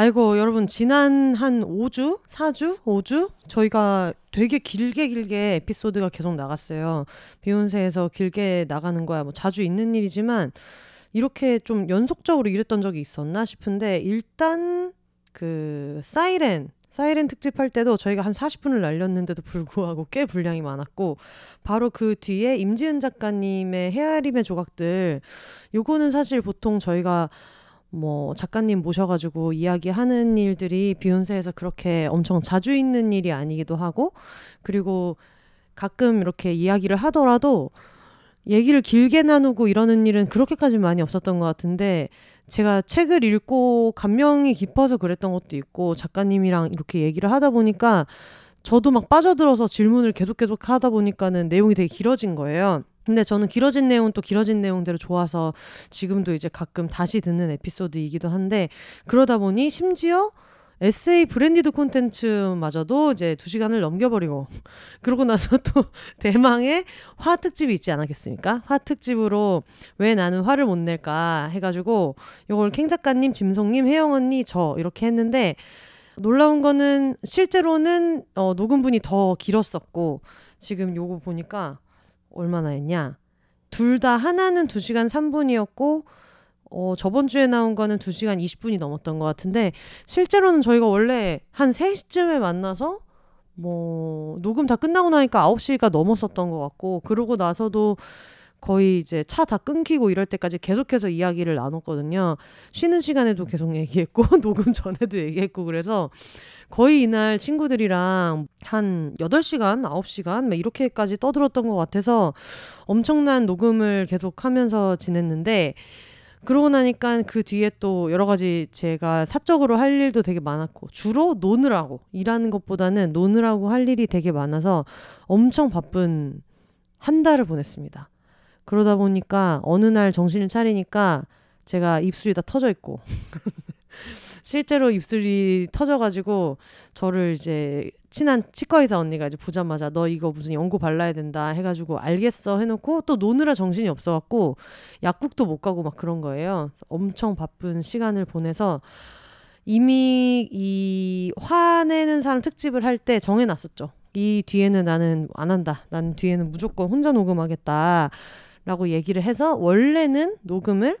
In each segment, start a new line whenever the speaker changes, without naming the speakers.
아이고, 여러분, 지난 한 5주? 4주? 5주? 저희가 되게 길게 길게 에피소드가 계속 나갔어요. 비욘세에서 길게 나가는 거야. 뭐 자주 있는 일이지만, 이렇게 좀 연속적으로 이랬던 적이 있었나 싶은데, 일단, 그, 사이렌. 사이렌 특집할 때도 저희가 한 40분을 날렸는데도 불구하고 꽤 분량이 많았고 바로 그 뒤에 임지은 작가님의 헤아림의 조각들 요거는 사실 보통 저희가 뭐 작가님 모셔가지고 이야기하는 일들이 비욘세에서 그렇게 엄청 자주 있는 일이 아니기도 하고 그리고 가끔 이렇게 이야기를 하더라도 얘기를 길게 나누고 이러는 일은 그렇게까지 많이 없었던 것 같은데 제가 책을 읽고 감명이 깊어서 그랬던 것도 있고 작가님이랑 이렇게 얘기를 하다 보니까 저도 막 빠져들어서 질문을 계속 계속 하다 보니까는 내용이 되게 길어진 거예요. 근데 저는 길어진 내용은 또 길어진 내용대로 좋아서 지금도 이제 가끔 다시 듣는 에피소드이기도 한데 그러다 보니 심지어 에세이 브랜디드 콘텐츠마저도 이제 두 시간을 넘겨버리고 그러고 나서 또 대망의 화 특집이 있지 않았겠습니까? 화 특집으로 왜 나는 화를 못 낼까 해가지고 요걸 캥 작가님, 짐송님, 혜영 언니 저 이렇게 했는데 놀라운 거는 실제로는 어, 녹음분이 더 길었었고 지금 요거 보니까 얼마나 했냐? 둘 다 하나는 2시간 3분이었고 어, 저번 주에 나온 거는 2시간 20분이 넘었던 것 같은데 실제로는 저희가 원래 한 3시쯤에 만나서 뭐 녹음 다 끝나고 나니까 9시가 넘었었던 것 같고 그러고 나서도 거의 이제 차 다 끊기고 이럴 때까지 계속해서 이야기를 나눴거든요. 쉬는 시간에도 계속 얘기했고 녹음 전에도 얘기했고 그래서 거의 이날 친구들이랑 한 8시간, 9시간 막 이렇게까지 떠들었던 것 같아서 엄청난 녹음을 계속 하면서 지냈는데 그러고 나니까 그 뒤에 또 여러 가지 제가 사적으로 할 일도 되게 많았고 주로 노느라고 일하는 것보다는 노느라고 할 일이 되게 많아서 엄청 바쁜 한 달을 보냈습니다. 그러다 보니까 어느 날 정신을 차리니까 제가 입술이 다 터져 있고 실제로 입술이 터져가지고 저를 이제 친한 치과 의사 언니가 이제 보자마자 너 이거 무슨 연고 발라야 된다 해가지고 알겠어 해놓고 또 노느라 정신이 없어갖고 약국도 못 가고 막 그런 거예요. 엄청 바쁜 시간을 보내서 이미 이 화내는 사람 특집을 할 때 정해놨었죠. 이 뒤에는 나는 안 한다. 나는 뒤에는 무조건 혼자 녹음하겠다. 라고 얘기를 해서 원래는 녹음을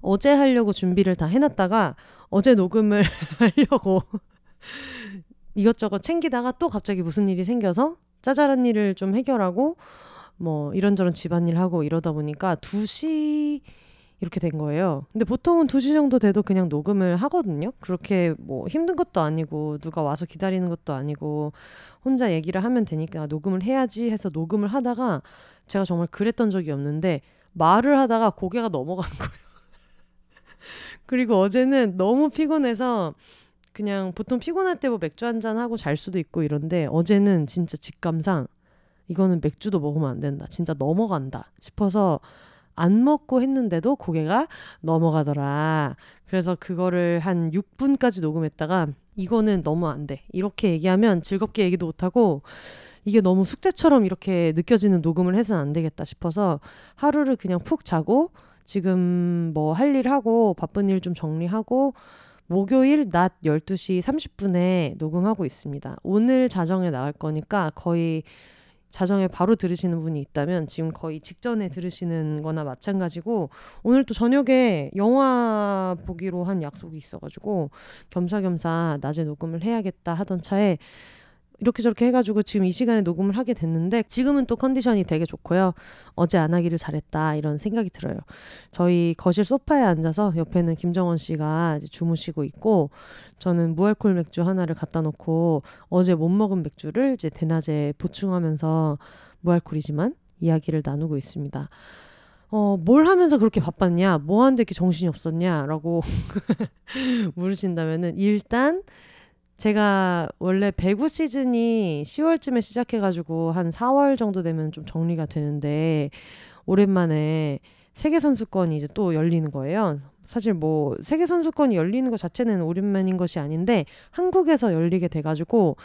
어제 하려고 준비를 다 해놨다가 어제 녹음을 하려고 이것저것 챙기다가 또 갑자기 무슨 일이 생겨서 짜잘한 일을 좀 해결하고 뭐 이런저런 집안일 하고 이러다 보니까 2시 이렇게 된 거예요. 근데 보통은 2시 정도 돼도 그냥 녹음을 하거든요. 그렇게 뭐 힘든 것도 아니고 누가 와서 기다리는 것도 아니고 혼자 얘기를 하면 되니까 녹음을 해야지 해서 녹음을 하다가 제가 정말 그랬던 적이 없는데 말을 하다가 고개가 넘어간 거예요. 그리고 어제는 너무 피곤해서 그냥 보통 피곤할 때 뭐 맥주 한 잔 하고 잘 수도 있고 이런데 어제는 진짜 직감상 이거는 맥주도 먹으면 안 된다. 진짜 넘어간다 싶어서 안 먹고 했는데도 고개가 넘어가더라. 그래서 그거를 한 6분까지 녹음했다가 이거는 너무 안 돼. 이렇게 얘기하면 즐겁게 얘기도 못하고 이게 너무 숙제처럼 이렇게 느껴지는 녹음을 해서는 안 되겠다 싶어서 하루를 그냥 푹 자고 지금 뭐 할 일 하고 바쁜 일 좀 정리하고 목요일 낮 12시 30분에 녹음하고 있습니다. 오늘 자정에 나갈 거니까 거의 자정에 바로 들으시는 분이 있다면 지금 거의 직전에 들으시는 거나 마찬가지고 오늘 또 저녁에 영화 보기로 한 약속이 있어가지고 겸사겸사 낮에 녹음을 해야겠다 하던 차에 이렇게 저렇게 해가지고 지금 이 시간에 녹음을 하게 됐는데 지금은 또 컨디션이 되게 좋고요. 어제 안 하기를 잘했다 이런 생각이 들어요. 저희 거실 소파에 앉아서 옆에는 김정원 씨가 주무시고 있고 저는 무알콜 맥주 하나를 갖다 놓고 어제 못 먹은 맥주를 이제 대낮에 보충하면서 무알콜이지만 이야기를 나누고 있습니다. 어, 뭘 하면서 그렇게 바빴냐? 뭐 하는데 이렇게 정신이 없었냐? 라고 물으신다면은 일단 제가 원래 배구 시즌이 10월쯤에 시작해가지고 한 4월 정도 되면 좀 정리가 되는데 오랜만에 세계 선수권이 이제 또 열리는 거예요. 사실 뭐 세계 선수권이 열리는 것 자체는 오랜만인 것이 아닌데 한국에서 열리게 돼가지고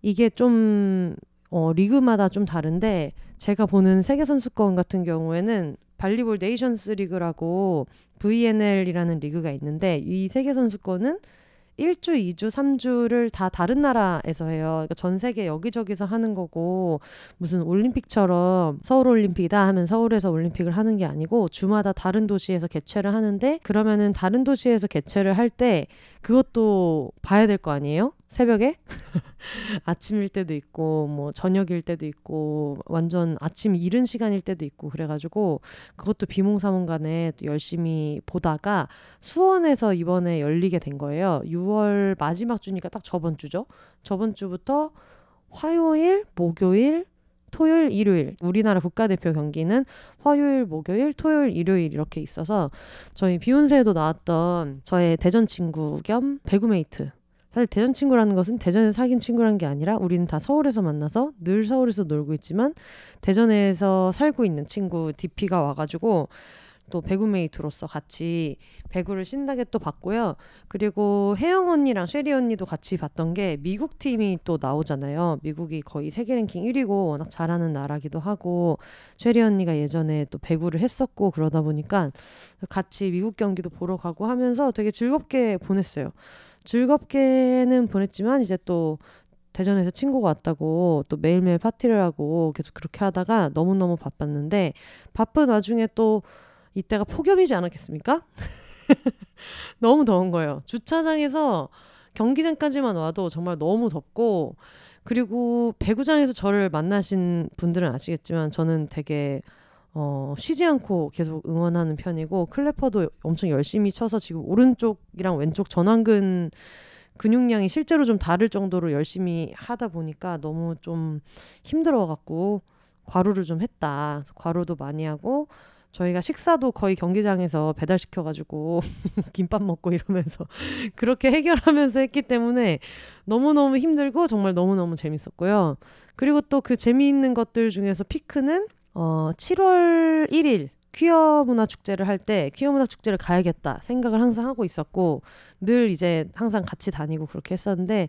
이게 좀 어, 리그마다 좀 다른데 제가 보는 세계 선수권 같은 경우에는 발리볼 네이션스 리그라고 VNL이라는 리그가 있는데 이 세계 선수권은 1주, 2주, 3주를 다 다른 나라에서 해요. 그러니까 전 세계 여기저기서 하는 거고 무슨 올림픽처럼 서울 올림픽이다 하면 서울에서 올림픽을 하는 게 아니고 주마다 다른 도시에서 개최를 하는데 그러면은 다른 도시에서 개최를 할 때 그것도 봐야 될 거 아니에요? 새벽에 아침일 때도 있고 뭐 저녁일 때도 있고 완전 아침 이른 시간일 때도 있고 그래가지고 그것도 비몽사몽간에 열심히 보다가 수원에서 이번에 열리게 된 거예요. 6월 마지막 주니까 딱 저번 주죠. 저번 주부터 화요일, 목요일, 토요일, 일요일 우리나라 국가대표 경기는 화요일, 목요일, 토요일, 일요일 이렇게 있어서 저희 비욘세에도 나왔던 저의 대전 친구 겸 배구메이트 사실 대전 친구라는 것은 대전에서 사귄 친구라는 게 아니라 우리는 다 서울에서 만나서 늘 서울에서 놀고 있지만 대전에서 살고 있는 친구 DP가 와가지고 또 배구메이트로서 같이 배구를 신나게 또 봤고요. 그리고 혜영 언니랑 쉐리 언니도 같이 봤던 게 미국 팀이 또 나오잖아요. 미국이 거의 세계 랭킹 1위고 워낙 잘하는 나라기도 하고 쉐리 언니가 예전에 또 배구를 했었고 그러다 보니까 같이 미국 경기도 보러 가고 하면서 되게 즐겁게 보냈어요. 즐겁게는 보냈지만 이제 또 대전에서 친구가 왔다고 또 매일매일 파티를 하고 계속 그렇게 하다가 너무너무 바빴는데 바쁜 와중에 또 이때가 폭염이지 않았겠습니까? 너무 더운 거예요. 주차장에서 경기장까지만 와도 정말 너무 덥고 그리고 배구장에서 저를 만나신 분들은 아시겠지만 저는 되게 어, 쉬지 않고 계속 응원하는 편이고 클래퍼도 엄청 열심히 쳐서 지금 오른쪽이랑 왼쪽 전완근 근육량이 실제로 좀 다를 정도로 열심히 하다 보니까 너무 좀 힘들어 갖고 과로를 좀 했다. 과로도 많이 하고 저희가 식사도 거의 경기장에서 배달시켜가지고 김밥 먹고 이러면서 그렇게 해결하면서 했기 때문에 너무너무 힘들고 정말 너무너무 재밌었고요. 그리고 또 그 재미있는 것들 중에서 피크는 어, 7월 1일 퀴어 문화 축제를 할 때 퀴어 문화 축제를 가야겠다 생각을 항상 하고 있었고 늘 이제 항상 같이 다니고 그렇게 했었는데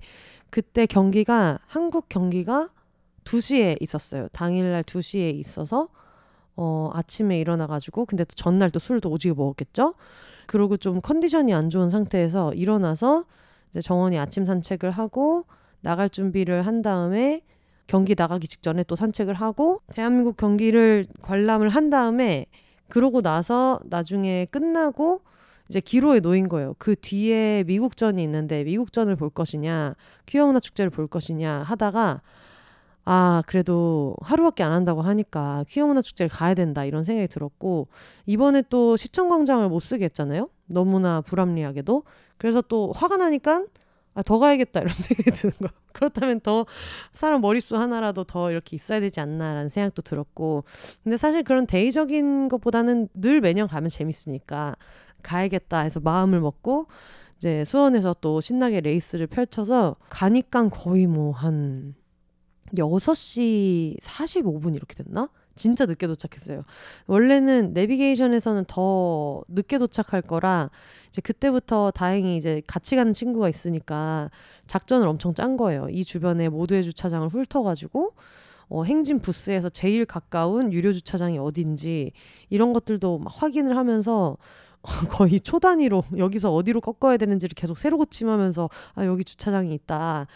그때 경기가 한국 경기가 2시에 있었어요. 당일날 2시에 있어서 어, 아침에 일어나 가지고 근데 또 전날 또 술도 오지게 먹었겠죠. 그리고 좀 컨디션이 안 좋은 상태에서 일어나서 이제 정원이 아침 산책을 하고 나갈 준비를 한 다음에 경기 나가기 직전에 또 산책을 하고 대한민국 경기를 관람을 한 다음에 그러고 나서 나중에 끝나고 이제 기로에 놓인 거예요. 그 뒤에 미국전이 있는데 미국전을 볼 것이냐, 퀴어 문화 축제를 볼 것이냐 하다가 아, 그래도 하루밖에 안 한다고 하니까 퀴어 문화 축제를 가야 된다 이런 생각이 들었고 이번에 또 시청 광장을 못 쓰게 했잖아요. 너무나 불합리하게도. 그래서 또 화가 나니까 아, 더 가야겠다 이런 생각이 드는 거야. 그렇다면 더 사람 머릿수 하나라도 더 이렇게 있어야 되지 않나라는 생각도 들었고. 근데 사실 그런 대의적인 것보다는 늘 매년 가면 재밌으니까 가야겠다 해서 마음을 먹고 이제 수원에서 또 신나게 레이스를 펼쳐서 가니까 거의 뭐 한 6시 45분 이렇게 됐나? 진짜 늦게 도착했어요. 원래는 내비게이션에서는 더 늦게 도착할 거라 이제 그때부터 다행히 이제 같이 가는 친구가 있으니까 작전을 엄청 짠 거예요. 이 주변에 모두의 주차장을 훑어가지고 어, 행진 부스에서 제일 가까운 유료 주차장이 어딘지 이런 것들도 막 확인을 하면서 거의 초 단위로 여기서 어디로 꺾어야 되는지를 계속 새로 고침하면서 아 여기 주차장이 있다.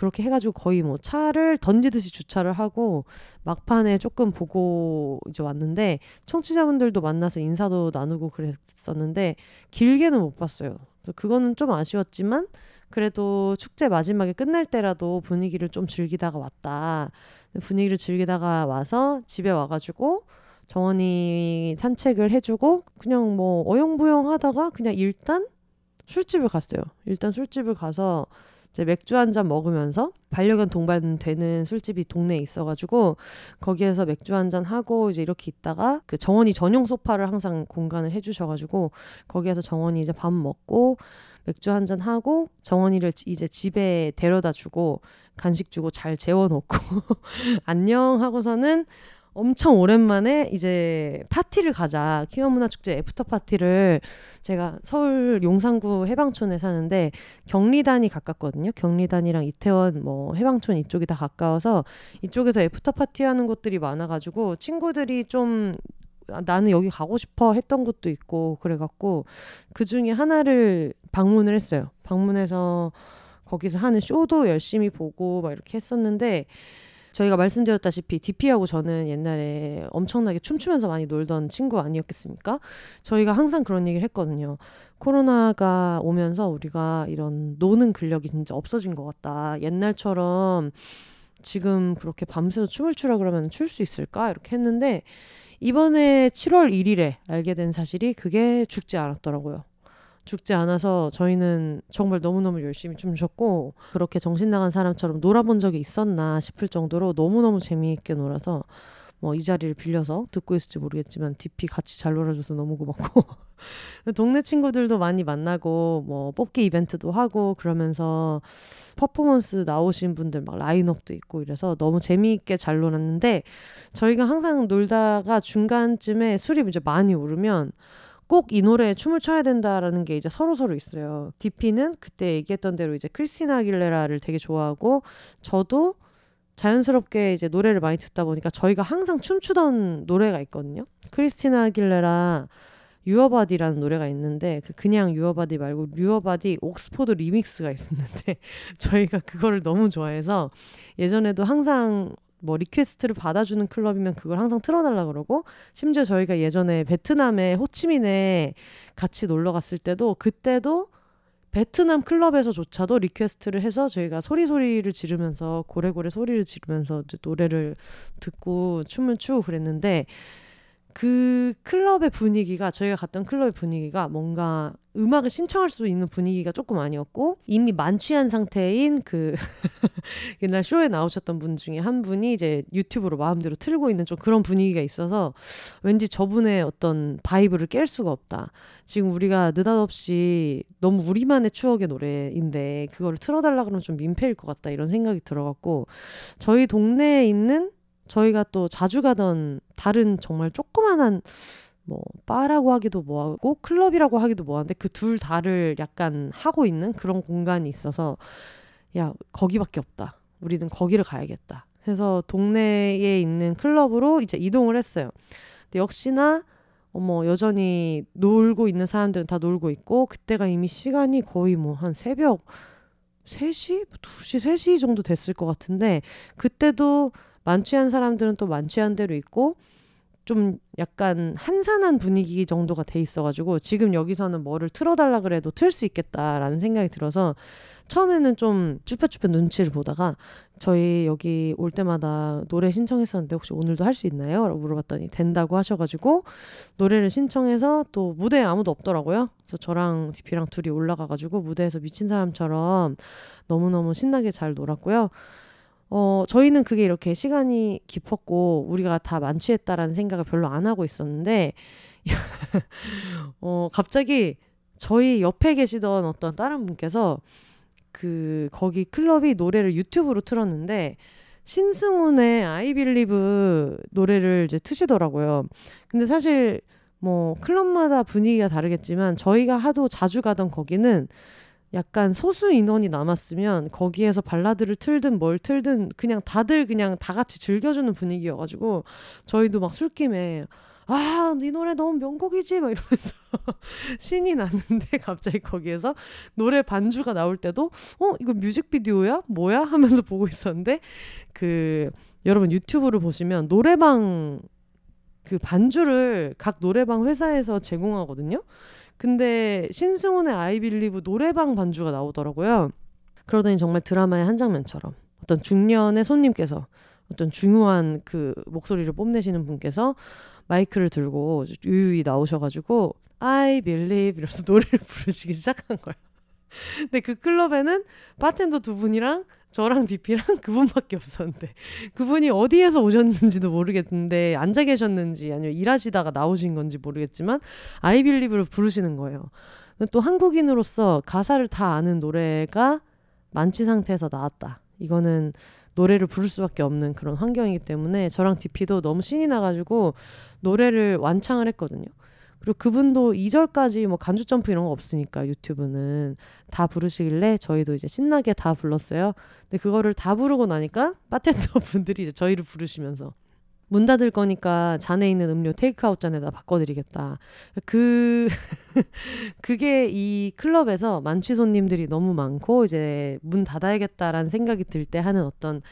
그렇게 해가지고 거의 뭐 차를 던지듯이 주차를 하고 막판에 조금 보고 이제 왔는데 청취자분들도 만나서 인사도 나누고 그랬었는데 길게는 못 봤어요. 그거는 좀 아쉬웠지만 그래도 축제 마지막에 끝날 때라도 분위기를 좀 즐기다가 왔다. 분위기를 즐기다가 와서 집에 와가지고 정원이 산책을 해주고 그냥 뭐 어영부영 하다가 그냥 일단 술집을 갔어요. 일단 술집을 가서 이제 맥주 한 잔 먹으면서 반려견 동반되는 술집이 동네에 있어가지고 거기에서 맥주 한 잔 하고 이제 이렇게 있다가 그 정원이 전용 소파를 항상 공간을 해주셔가지고 거기에서 정원이 이제 밥 먹고 맥주 한 잔 하고 정원이를 이제 집에 데려다 주고 간식 주고 잘 재워놓고 안녕 하고서는 엄청 오랜만에 이제 파티를 가자. 퀴어문화 축제 after party를 제가 서울 용산구 해방촌에 사는데 경리단이 가깝거든요. 경리단이랑 이태원 뭐 해방촌 이쪽이 다 가까워서 이쪽에서 after party 하는 곳들이 많아 가지고 친구들이 좀 아, 나는 여기 가고 싶어 했던 곳도 있고 그래 갖고 그 중에 하나를 방문을 했어요. 방문해서 거기서 하는 쇼도 열심히 보고 막 이렇게 했었는데 저희가 말씀드렸다시피 DP하고 저는 옛날에 엄청나게 춤추면서 많이 놀던 친구 아니었겠습니까? 저희가 항상 그런 얘기를 했거든요. 코로나가 오면서 우리가 이런 노는 근력이 진짜 없어진 것 같다. 옛날처럼 지금 그렇게 밤새서 춤을 추라 그러면 출 수 있을까? 이렇게 했는데 이번에 7월 1일에 알게 된 사실이 그게 죽지 않았더라고요. 죽지 않아서 저희는 정말 너무너무 열심히 춤췄고 그렇게 정신 나간 사람처럼 놀아본 적이 있었나 싶을 정도로 너무너무 재미있게 놀아서 뭐 이 자리를 빌려서 듣고 있을지 모르겠지만 DP 같이 잘 놀아줘서 너무 고맙고 동네 친구들도 많이 만나고 뭐 뽑기 이벤트도 하고 그러면서 퍼포먼스 나오신 분들 막 라인업도 있고 이래서 너무 재미있게 잘 놀았는데 저희가 항상 놀다가 중간쯤에 술이 이제 많이 오르면 꼭 이 노래에 춤을 춰야 된다라는 게 이제 서로 서로 있어요. 디피는 그때 얘기했던 대로 이제 크리스티나 아길레라를 되게 좋아하고 저도 자연스럽게 이제 노래를 많이 듣다 보니까 저희가 항상 춤추던 노래가 있거든요. 크리스티나 아길레라 Your Body라는 노래가 있는데 그 그냥 Your Body 말고 Your Body Oxford Remix가 있었는데 저희가 그거를 너무 좋아해서 예전에도 항상 뭐 request를 받아주는 클럽이면 그걸 항상 틀어달라 그러고 심지어 저희가 예전에 베트남의 호치민에 같이 놀러 갔을 때도 그때도 베트남 클럽에서조차도 request를 해서 저희가 소리 소리를 지르면서 고래고래 소리를 지르면서 노래를 듣고 춤을 추고 그랬는데 그 클럽의 분위기가 저희가 갔던 클럽의 분위기가 뭔가 음악을 신청할 수 있는 분위기가 조금 아니었고 이미 만취한 상태인 그 옛날 쇼에 나오셨던 분 중에 한 분이 이제 유튜브로 마음대로 틀고 있는 좀 그런 분위기가 있어서 왠지 저분의 어떤 vibe를 깰 수가 없다. 지금 우리가 느닷없이 너무 우리만의 추억의 노래인데 그거를 틀어달라 그러면 좀 민폐일 것 같다 이런 생각이 들어갖고 저희 동네에 있는 저희가 또 자주 가던 다른 정말 조그만한 뭐 바라고 하기도 뭐하고 클럽이라고 하기도 뭐한데 그 둘 다를 약간 하고 있는 그런 공간이 있어서 야 거기밖에 없다. 우리는 거기를 가야겠다. 그래서 동네에 있는 클럽으로 이제 이동을 했어요. 근데 역시나 어머 여전히 놀고 있는 사람들은 다 놀고 있고 그때가 이미 시간이 거의 뭐 한 새벽 3시, 2시, 3시 정도 됐을 것 같은데 그때도 만취한 사람들은 또 만취한 대로 있고 좀 약간 한산한 분위기 정도가 돼 있어가지고 지금 여기서는 뭐를 틀어달라 그래도 틀 수 있겠다라는 생각이 들어서 처음에는 좀 쭈뼛쭈뼛 눈치를 보다가 저희 여기 올 때마다 노래 신청했었는데 혹시 오늘도 할 수 있나요? 라고 물어봤더니 된다고 하셔가지고 노래를 신청해서 또 무대에 아무도 없더라고요. 그래서 저랑 디피랑 둘이 올라가가지고 무대에서 미친 사람처럼 너무너무 신나게 잘 놀았고요. 어, 저희는 그게 이렇게 시간이 깊었고 우리가 다 만취했다라는 생각을 별로 안 하고 있었는데 어, 갑자기 저희 옆에 계시던 어떤 다른 분께서 그 거기 클럽이 노래를 유튜브로 틀었는데 신승훈의 Believe 노래를 이제 트시더라고요. 근데 사실 뭐 클럽마다 분위기가 다르겠지만 저희가 하도 자주 가던 거기는 약간 소수 인원이 남았으면 거기에서 발라드를 틀든 뭘 틀든 그냥 다들 그냥 다 같이 즐겨주는 분위기여가지고 저희도 막 술김에 아, 네 노래 너무 명곡이지 막 이러면서 신이 났는데 갑자기 거기에서 노래 반주가 나올 때도 어, 이거 뮤직비디오야? 뭐야? 하면서 보고 있었는데 그 여러분 유튜브를 보시면 노래방 그 반주를 각 노래방 회사에서 제공하거든요. 근데 신승훈의 아이빌리브 노래방 반주가 나오더라고요. 그러더니 정말 드라마의 한 장면처럼 어떤 중년의 손님께서 어떤 중요한 그 목소리를 뽐내시는 분께서 마이크를 들고 유유히 나오셔가지고 I believe 이러면서 노래를 부르시기 시작한 거예요. 근데 그 클럽에는 바텐더 두 분이랑 저랑 DP랑 그분밖에 없었는데 그분이 어디에서 오셨는지도 모르겠는데 앉아 계셨는지 아니면 일하시다가 나오신 건지 모르겠지만 아이빌리브를 부르시는 거예요. 또 한국인으로서 가사를 다 아는 노래가 만취 상태에서 나왔다. 이거는 노래를 부를 수밖에 없는 그런 환경이기 때문에 저랑 DP도 너무 신이 나가지고 노래를 완창을 했거든요. 그리고 그분도 2절까지 뭐 간주 점프 이런 거 없으니까 유튜브는 다 부르시길래 저희도 이제 신나게 다 불렀어요. 근데 그거를 다 부르고 나니까 바텐더 분들이 이제 저희를 부르시면서 문 닫을 거니까 잔에 있는 음료 테이크아웃 잔에다 바꿔드리겠다. 그 그게 이 클럽에서 만취 손님들이 너무 많고 이제 문 닫아야겠다라는 생각이 들 때 하는 어떤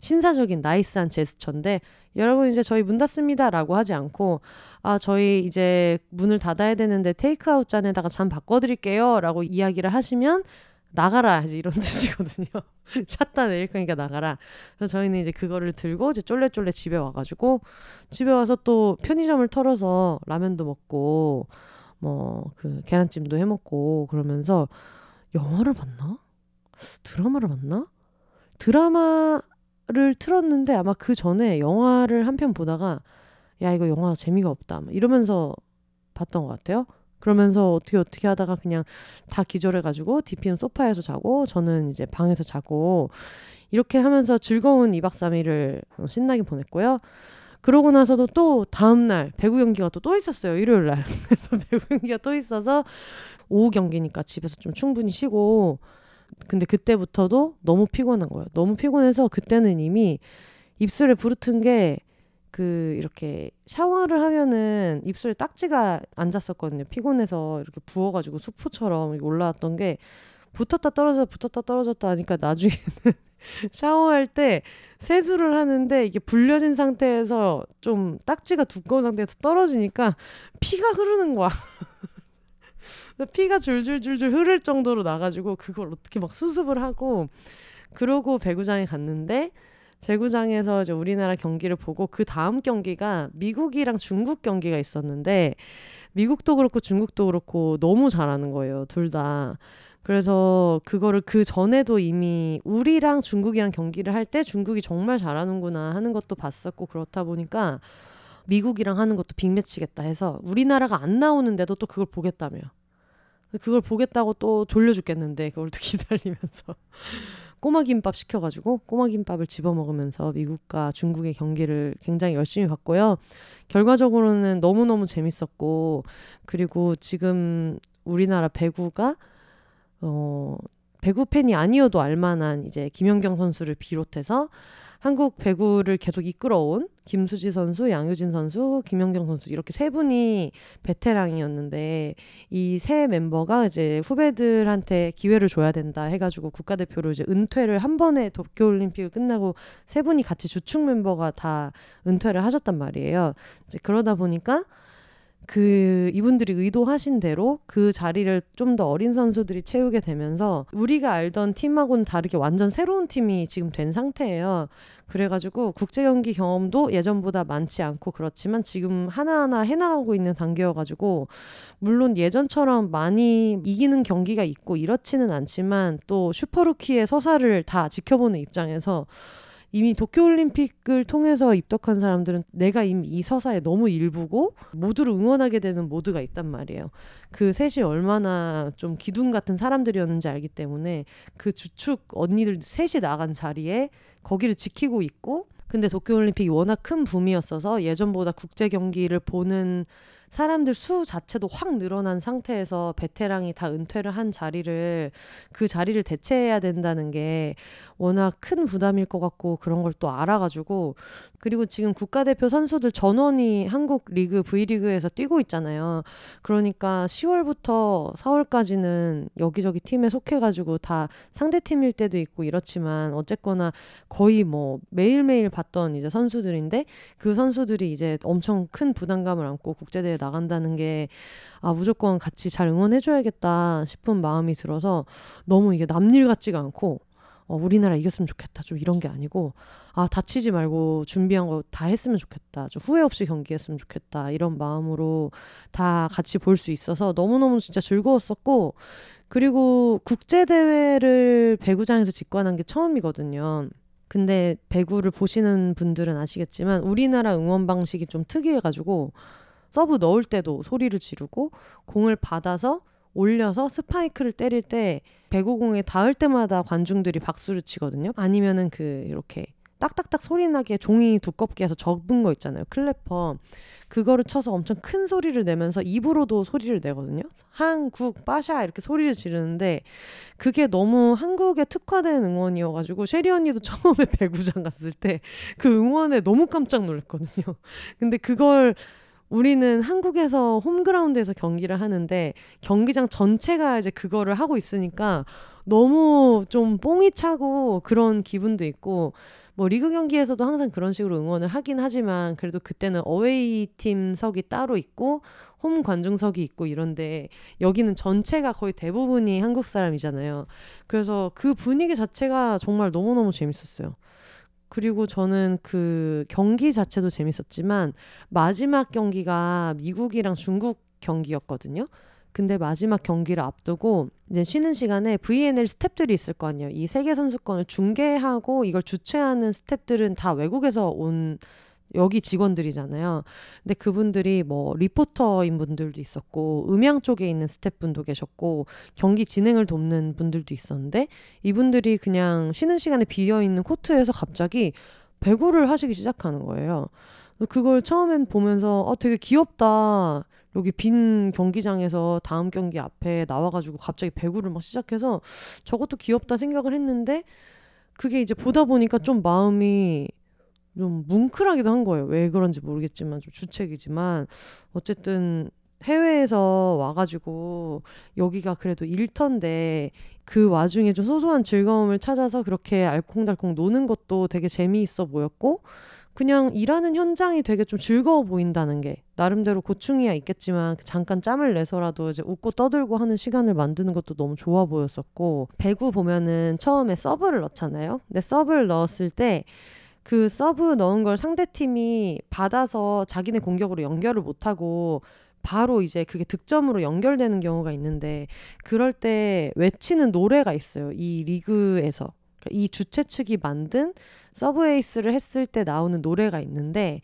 신사적인 나이스한 제스처인데 여러분 이제 저희 문 닫습니다라고 하지 않고 아 저희 이제 문을 닫아야 되는데 테이크아웃 잔에다가 잔 바꿔드릴게요라고 이야기를 하시면 나가라 이제 이런 뜻이거든요. 샷다 내릴 거니까 나가라. 그래서 저희는 이제 그거를 들고 이제 쫄래쫄래 집에 와가지고 집에 와서 또 편의점을 털어서 라면도 먹고 뭐 그 계란찜도 해 먹고 그러면서 영화를 봤나? 드라마를 봤나? 드라마 를 틀었는데 아마 그 전에 영화를 한 편 보다가 야 이거 영화 재미가 없다 이러면서 봤던 것 같아요. 그러면서 어떻게 어떻게 하다가 그냥 다 기절해가지고 DP는 소파에서 자고 저는 이제 방에서 자고 이렇게 하면서 즐거운 2박 3일을 신나게 보냈고요. 그러고 나서도 또 다음날 배구 경기가 또, 또 있었어요. 일요일 날. 그래서 배구 경기가 또 있어서 오후 경기니까 집에서 좀 충분히 쉬고 근데 그때부터도 너무 피곤한 거예요. 너무 피곤해서 그때는 이미 입술에 부르튼 게 그 이렇게 샤워를 하면은 입술에 딱지가 앉았었거든요. 피곤해서 이렇게 부어가지고 수포처럼 올라왔던 게 붙었다 떨어졌다 붙었다 떨어졌다 하니까 나중에는 샤워할 때 세수를 하는데 이게 불려진 상태에서 좀 딱지가 두꺼운 상태에서 떨어지니까 피가 흐르는 거야. 피가 줄줄줄줄 흐를 정도로 나가지고 그걸 어떻게 막 수습을 하고 그러고 배구장에 갔는데 배구장에서 이제 우리나라 경기를 보고 그 다음 경기가 미국이랑 중국 경기가 있었는데 미국도 그렇고 중국도 그렇고 너무 잘하는 거예요 둘 다. 그래서 그거를 그 전에도 이미 우리랑 중국이랑 경기를 할 때 중국이 정말 잘하는구나 하는 것도 봤었고 그렇다 보니까 미국이랑 하는 것도 빅매치겠다 해서 우리나라가 안 나오는데도 또 그걸 보겠다며. 그걸 보겠다고 또 졸려 죽겠는데 그걸 또 기다리면서 꼬마 김밥 시켜가지고 꼬마 김밥을 집어 먹으면서 미국과 중국의 경기를 굉장히 열심히 봤고요. 결과적으로는 너무 너무 재밌었고 그리고 지금 우리나라 배구가 어 배구 팬이 아니어도 알만한 이제 김연경 선수를 비롯해서 한국 배구를 계속 이끌어온 김수지 선수, 양효진 선수, 김연경 선수 이렇게 세 분이 베테랑이었는데 이 세 멤버가 이제 후배들한테 기회를 줘야 된다 해가지고 국가대표로 이제 은퇴를 한 번에 도쿄올림픽을 끝나고 세 분이 같이 주축 멤버가 다 은퇴를 하셨단 말이에요. 이제 그러다 보니까 그 이분들이 의도하신 대로 그 자리를 좀 더 어린 선수들이 채우게 되면서 우리가 알던 팀하고는 다르게 완전 새로운 팀이 지금 된 상태예요. 그래가지고 국제 경기 경험도 예전보다 많지 않고 그렇지만 지금 하나하나 해나가고 있는 단계여가지고 물론 예전처럼 많이 이기는 경기가 있고 이렇지는 않지만 또 슈퍼루키의 서사를 다 지켜보는 입장에서 이미 도쿄올림픽을 통해서 입덕한 사람들은 내가 이미 이 서사에 너무 일부고 모두를 응원하게 되는 모두가 있단 말이에요. 그 셋이 얼마나 좀 기둥 같은 사람들이었는지 알기 때문에 그 주축 언니들 셋이 나간 자리에 거기를 지키고 있고 근데 도쿄올림픽이 워낙 큰 붐이었어서 예전보다 국제 경기를 보는 사람들 수 자체도 확 늘어난 상태에서 베테랑이 다 은퇴를 한 자리를 그 자리를 대체해야 된다는 게 워낙 큰 부담일 것 같고 그런 걸 또 알아가지고 그리고 지금 국가대표 선수들 전원이 한국 리그 V리그에서 뛰고 있잖아요. 그러니까 10월부터 4월까지는 여기저기 팀에 속해가지고 다 상대 팀일 때도 있고 이렇지만 어쨌거나 거의 뭐 매일매일 봤던 이제 선수들인데 그 선수들이 이제 엄청 큰 부담감을 안고 국제대회 나간다는 게 아, 무조건 같이 잘 응원해줘야겠다 싶은 마음이 들어서 너무 이게 남일 같지가 않고 어, 우리나라 이겼으면 좋겠다. 좀 이런 게 아니고, 아, 다치지 말고 준비한 거 다 했으면 좋겠다. 좀 후회 없이 경기했으면 좋겠다. 이런 마음으로 다 같이 볼 수 있어서 너무너무 진짜 즐거웠었고, 그리고 국제 대회를 배구장에서 직관한 게 처음이거든요. 근데 배구를 보시는 분들은 아시겠지만 우리나라 응원 방식이 좀 특이해가지고 서브 넣을 때도 소리를 지르고 공을 받아서 올려서 스파이크를 때릴 때 배구공에 닿을 때마다 관중들이 박수를 치거든요. 아니면은 그 이렇게 딱딱딱 소리 나게 종이 두껍게 해서 접은 거 있잖아요. clapper. 그거를 쳐서 엄청 큰 소리를 내면서 입으로도 소리를 내거든요. 한국, 빠샤 이렇게 소리를 지르는데 그게 너무 한국에 특화된 응원이어가지고 쉐리 언니도 처음에 배구장 갔을 때 그 응원에 너무 깜짝 놀랐거든요. 근데 그걸 우리는 한국에서 홈그라운드에서 경기를 하는데 경기장 전체가 이제 그거를 하고 있으니까 너무 좀 뽕이 차고 그런 기분도 있고 뭐 리그 경기에서도 항상 그런 식으로 응원을 하긴 하지만 그래도 그때는 어웨이 팀석이 따로 있고 홈 관중석이 있고 이런데 여기는 전체가 거의 대부분이 한국 사람이잖아요. 그래서 그 분위기 자체가 정말 너무너무 재밌었어요. 그리고 저는 그 경기 자체도 재밌었지만 마지막 경기가 미국이랑 중국 경기였거든요. 근데 마지막 경기를 앞두고 이제 쉬는 시간에 VNL 스탭들이 있을 거 아니에요. 이 세계 선수권을 중계하고 이걸 주최하는 스탭들은 다 외국에서 온 여기 직원들이잖아요. 근데 그분들이 뭐 리포터인 분들도 있었고 음향 쪽에 있는 스태프분도 계셨고 경기 진행을 돕는 분들도 있었는데 이분들이 그냥 쉬는 시간에 비어 있는 코트에서 갑자기 배구를 하시기 시작하는 거예요. 그걸 처음엔 보면서 어 되게 귀엽다. 여기 빈 경기장에서 다음 경기 앞에 나와가지고 갑자기 배구를 막 시작해서 저것도 귀엽다 생각을 했는데 그게 이제 보다 보니까 좀 마음이 좀 뭉클하기도 한 거예요. 왜 그런지 모르겠지만 좀 주책이지만 어쨌든 해외에서 와가지고 여기가 그래도 일터인데 그 와중에 좀 소소한 즐거움을 찾아서 그렇게 알콩달콩 노는 것도 되게 재미있어 보였고 그냥 일하는 현장이 되게 좀 즐거워 보인다는 게 나름대로 고충이야 있겠지만 그 잠깐 짬을 내서라도 이제 웃고 떠들고 하는 시간을 만드는 것도 너무 좋아 보였었고 배구 보면은 처음에 서브를 넣잖아요. 근데 서브를 넣었을 때 그 서브 넣은 걸 상대 팀이 받아서 자기네 공격으로 연결을 못하고 바로 이제 그게 득점으로 연결되는 경우가 있는데 그럴 때 외치는 노래가 있어요. 이 리그에서. 그러니까 이 주최 측이 만든 서브에이스를 했을 때 나오는 노래가 있는데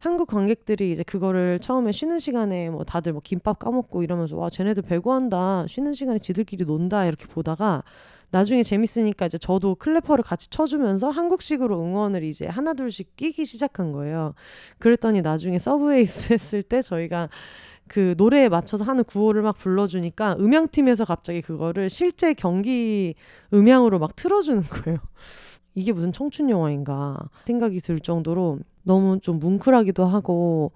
한국 관객들이 이제 그거를 처음에 쉬는 시간에 뭐 다들 뭐 김밥 까먹고 이러면서 와 쟤네들 배구한다 쉬는 시간에 지들끼리 논다 이렇게 보다가 나중에 재밌으니까 이제 저도 clapper를 같이 쳐주면서 한국식으로 응원을 이제 하나 둘씩 끼기 시작한 거예요. 그랬더니 나중에 서브에이스 했을 때 저희가 그 노래에 맞춰서 하는 구호를 막 불러주니까 음향팀에서 갑자기 그거를 실제 경기 음향으로 막 틀어주는 거예요. 이게 무슨 청춘 영화인가 생각이 들 정도로 너무 좀 뭉클하기도 하고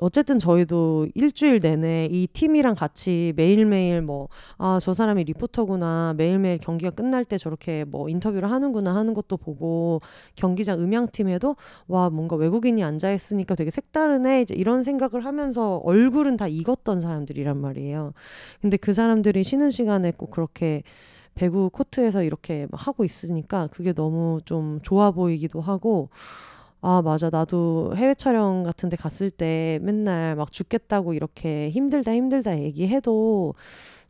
어쨌든 저희도 일주일 내내 이 팀이랑 같이 매일매일 뭐, 아, 저 사람이 리포터구나. 매일매일 경기가 끝날 때 저렇게 뭐 인터뷰를 하는구나 하는 것도 보고 경기장 음향팀에도 와, 뭔가 외국인이 앉아있으니까 되게 색다르네. 이제 이런 생각을 하면서 얼굴은 다 익었던 사람들이란 말이에요. 근데 그 사람들이 쉬는 시간에 꼭 그렇게 배구 코트에서 이렇게 하고 있으니까 그게 너무 좀 좋아 보이기도 하고 아, 맞아. 나도 해외 촬영 같은 데 갔을 때 맨날 막 죽겠다고 이렇게 힘들다 힘들다 얘기해도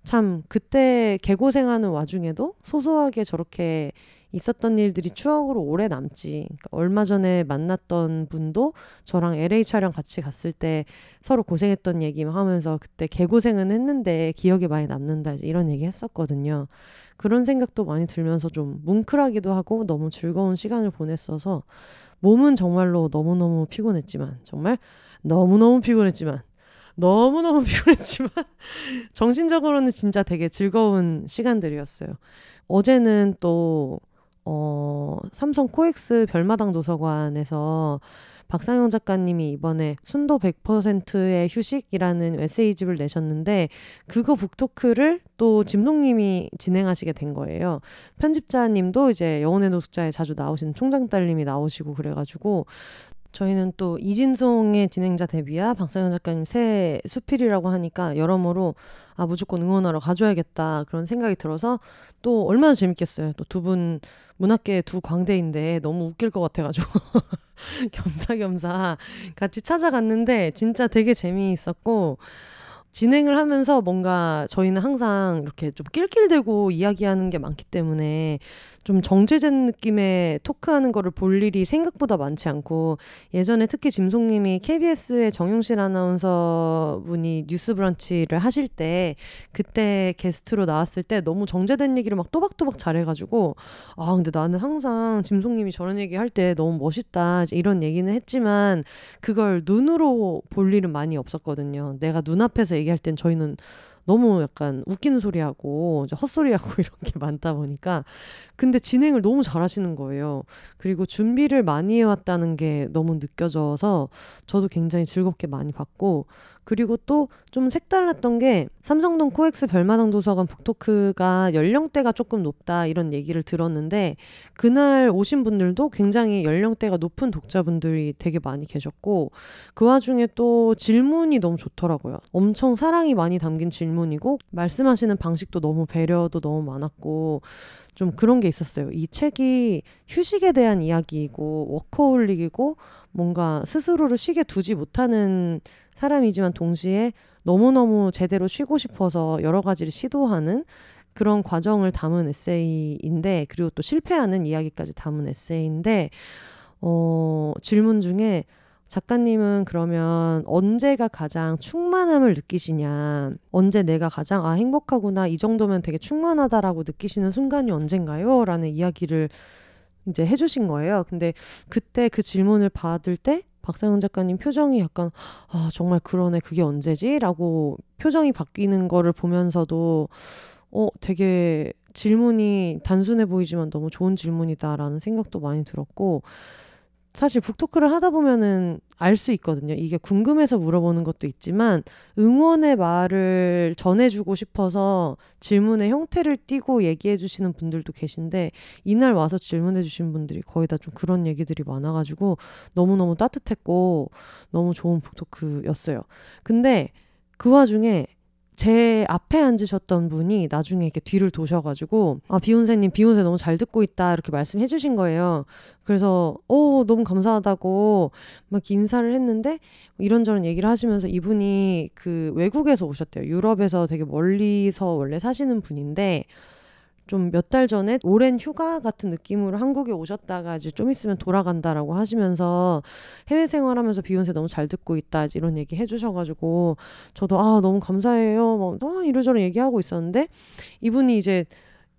참 그때 개고생하는 와중에도 소소하게 저렇게 있었던 일들이 추억으로 오래 남지. 그러니까 얼마 전에 만났던 분도 저랑 LA 촬영 같이 갔을 때 서로 고생했던 얘기 하면서 그때 개고생은 했는데 기억에 많이 남는다. 이런 얘기 했었거든요. 그런 생각도 많이 들면서 좀 뭉클하기도 하고 너무 즐거운 시간을 보냈어서 몸은 정말로 너무너무 피곤했지만 정말 너무너무 피곤했지만 너무너무 피곤했지만 정신적으로는 진짜 되게 즐거운 시간들이었어요. 어제는 또 어, 삼성 코엑스 별마당 도서관에서 박상영 작가님이 이번에 순도 100%의 휴식이라는 에세이집을 내셨는데 그거 북토크를 또 짐송님이 진행하시게 된 거예요. 편집자님도 이제 영혼의 노숙자에 자주 나오시는 총장 딸님이 나오시고 그래가지고 저희는 또 이진송의 진행자 데뷔와 박상현 작가님 새 수필이라고 하니까 여러모로 아 무조건 응원하러 가줘야겠다 그런 생각이 들어서 또 얼마나 재밌겠어요. 또 두 분 문학계 두 광대인데 너무 웃길 것 같아가지고 겸사겸사 같이 찾아갔는데 진짜 되게 재미있었고 진행을 하면서 뭔가 저희는 항상 이렇게 좀 낄낄대고 이야기하는 게 많기 때문에 좀 정제된 느낌의 토크하는 거를 볼 일이 생각보다 많지 않고 예전에 특히 짐송님이 KBS의 정용실 아나운서 분이 뉴스 브런치를 하실 때 그때 게스트로 나왔을 때 너무 정제된 얘기를 막 또박또박 잘해가지고 아 근데 나는 항상 짐송님이 저런 얘기 할 때 너무 멋있다 이런 얘기는 했지만 그걸 눈으로 볼 일은 많이 없었거든요. 내가 눈앞에서 얘기할 땐 저희는 너무 약간 웃기는 소리하고 헛소리하고 이런 게 많다 보니까 근데 진행을 너무 잘하시는 거예요. 그리고 준비를 많이 해왔다는 게 너무 느껴져서 저도 굉장히 즐겁게 많이 봤고 그리고 또 좀 색달랐던 게 삼성동 코엑스 별마당 도서관 북토크가 연령대가 조금 높다 이런 얘기를 들었는데 그날 오신 분들도 굉장히 연령대가 높은 독자분들이 되게 많이 계셨고 그 와중에 또 질문이 너무 좋더라고요. 엄청 사랑이 많이 담긴 질문이고 말씀하시는 방식도 너무 배려도 너무 많았고 좀 그런 게 있었어요. 이 책이 휴식에 대한 이야기이고 워커홀릭이고 뭔가 스스로를 쉬게 두지 못하는 사람이지만 동시에 너무너무 제대로 쉬고 싶어서 여러 가지를 시도하는 그런 과정을 담은 에세이인데 그리고 또 실패하는 이야기까지 담은 에세이인데 어 질문 중에 작가님은 그러면 언제가 가장 충만함을 느끼시냐? 언제 내가 가장 아 행복하구나 이 정도면 되게 충만하다라고 느끼시는 순간이 언젠가요? 라는 이야기를 이제 해주신 거예요. 근데 그때 그 질문을 받을 때 박상현 작가님 표정이 약간 아 정말 그러네 그게 언제지?라고 표정이 바뀌는 거를 보면서도 어 되게 질문이 단순해 보이지만 너무 좋은 질문이다라는 생각도 많이 들었고 사실 북토크를 하다 보면은 알 수 있거든요. 이게 궁금해서 물어보는 것도 있지만 응원의 말을 전해주고 싶어서 질문의 형태를 띠고 얘기해 주시는 분들도 계신데 이날 와서 질문해 주신 분들이 거의 다 좀 그런 얘기들이 많아가지고 너무너무 따뜻했고 너무 좋은 북토크였어요. 근데 그 와중에 제 앞에 앉으셨던 분이 나중에 이렇게 뒤를 도셔가지고 아 비욘세님 비욘세 너무 잘 듣고 있다 이렇게 말씀해 주신 거예요. 그래서 어 너무 감사하다고 막 인사를 했는데 이런저런 얘기를 하시면서 이분이 그 외국에서 오셨대요. 유럽에서 되게 멀리서 원래 사시는 분인데 좀 몇 달 전에 오랜 휴가 같은 느낌으로 한국에 오셨다가 이제 좀 있으면 돌아간다라고 하시면서 해외 생활하면서 비욘세 너무 잘 듣고 있다 이런 얘기 해주셔가지고 저도 아 너무 감사해요. 뭐 어, 이러저러 얘기하고 있었는데 이분이 이제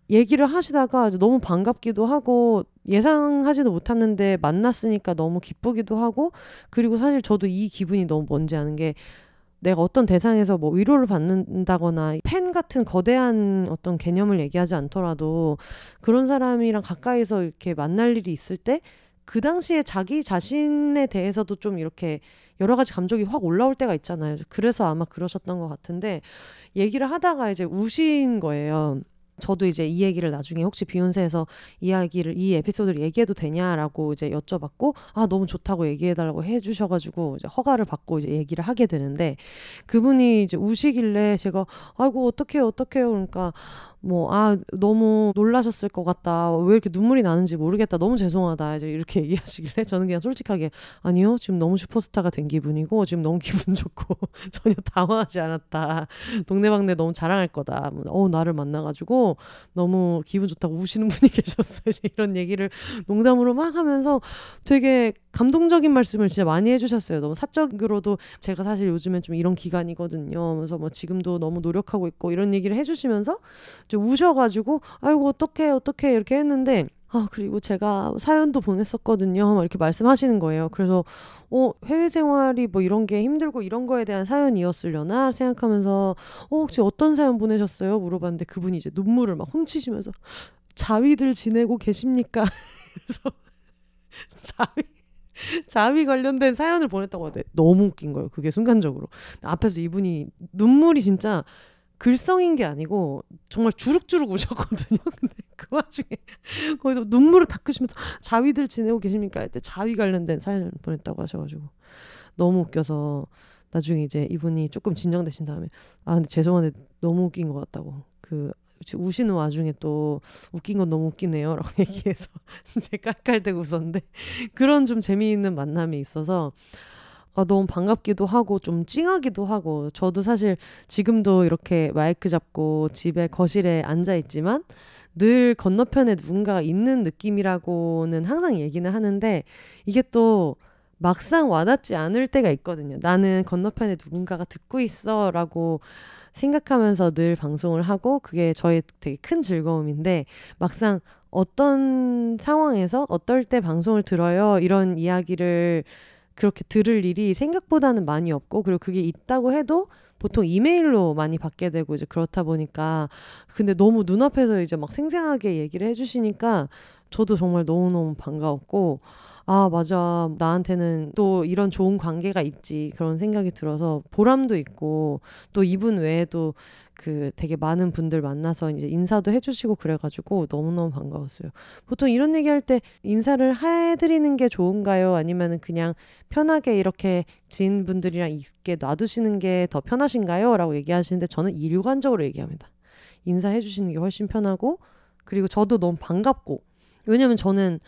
얘기를 하시다가 너무 반갑기도 하고 예상하지도 못했는데 만났으니까 너무 기쁘기도 하고 그리고 사실 저도 이 기분이 너무 뭔지 아는 게 내가 어떤 대상에서 뭐 위로를 받는다거나 팬 같은 거대한 어떤 개념을 얘기하지 않더라도 그런 사람이랑 가까이서 이렇게 만날 일이 있을 때 그 당시에 자기 자신에 대해서도 좀 이렇게 여러 가지 감정이 확 올라올 때가 있잖아요. 그래서 아마 그러셨던 것 같은데 얘기를 하다가 이제 우신 거예요. 저도 이제 이 얘기를 나중에 혹시 비욘세에서 이야기를 이 에피소드를 얘기해도 되냐라고 이제 여쭤봤고 아 너무 좋다고 얘기해달라고 해주셔가지고 이제 허가를 받고 이제 얘기를 하게 되는데 그분이 이제 우시길래 제가 아이고 어떡해요 어떡해요. 그러니까 뭐, 아, 너무 놀라셨을 것 같다. 왜 이렇게 눈물이 나는지 모르겠다. 너무 죄송하다. 이제 이렇게 얘기하시길래 저는 그냥 솔직하게 아니요. 지금 너무 슈퍼스타가 된 기분이고 지금 너무 기분 좋고 전혀 당황하지 않았다. 동네방네 너무 자랑할 거다. 뭐, 어, 나를 만나가지고 너무 기분 좋다고 우시는 분이 계셨어요. 이런 얘기를 농담으로 막 하면서 되게 감동적인 말씀을 진짜 많이 해주셨어요. 너무 사적으로도 제가 사실 요즘엔 좀 이런 기간이거든요. 그래서 뭐 지금도 너무 노력하고 있고 이런 얘기를 해주시면서 좀 우셔가지고 아이고 어떡해 어떡해 이렇게 했는데 아 그리고 제가 사연도 보냈었거든요. 막 이렇게 말씀하시는 거예요. 그래서 어 해외 생활이 뭐 이런 게 힘들고 이런 거에 대한 사연이었으려나 생각하면서 어 혹시 어떤 사연 보내셨어요? 물어봤는데 그분이 이제 눈물을 막 훔치시면서 자위들 지내고 계십니까? 그래서 자위 자위 관련된 사연을 보냈다고 하대. 너무 웃긴 거예요. 그게 순간적으로 앞에서 이분이 눈물이 진짜 글썽인 게 아니고 정말 주룩주룩 우셨거든요. 근데 그 와중에 거기서 눈물을 닦으시면서 자위들 지내고 계십니까? 그때 자위 관련된 사연을 보냈다고 하셔가지고 너무 웃겨서 나중에 이제 이분이 조금 진정되신 다음에 아 근데 죄송한데 너무 웃긴 것 같다고 그 우시는 와중에 또 웃긴 건 너무 웃기네요 라고 얘기해서 제 깔깔대고 웃었는데 그런 좀 재미있는 만남이 있어서 아, 너무 반갑기도 하고 좀 찡하기도 하고 저도 사실 지금도 이렇게 마이크 잡고 집에 거실에 앉아 있지만 늘 건너편에 누군가가 있는 느낌이라고는 항상 얘기는 하는데 이게 또 막상 와닿지 않을 때가 있거든요. 나는 건너편에 누군가가 듣고 있어 라고 생각하면서 늘 방송을 하고 그게 저의 되게 큰 즐거움인데 막상 어떤 상황에서 어떨 때 방송을 들어요 이런 이야기를 그렇게 들을 일이 생각보다는 많이 없고 그리고 그게 있다고 해도 보통 이메일로 많이 받게 되고 이제 그렇다 보니까 근데 너무 눈앞에서 이제 막 생생하게 얘기를 해주시니까 저도 정말 너무너무 반가웠고 아, 맞아. 나한테는 또 이런 좋은 관계가 있지. 그런 생각이 들어서 보람도 있고 또 이분 외에도 그 되게 많은 분들 만나서 이제 인사도 해주시고 그래가지고 너무너무 반가웠어요. 보통 이런 얘기할 때 인사를 해드리는 게 좋은가요? 아니면은 그냥 편하게 이렇게 지인분들이랑 있게 놔두시는 게 더 편하신가요? 라고 얘기하시는데 저는 일관적으로 얘기합니다. 인사해주시는 게 훨씬 편하고 그리고 저도 너무 반갑고 왜냐면 저는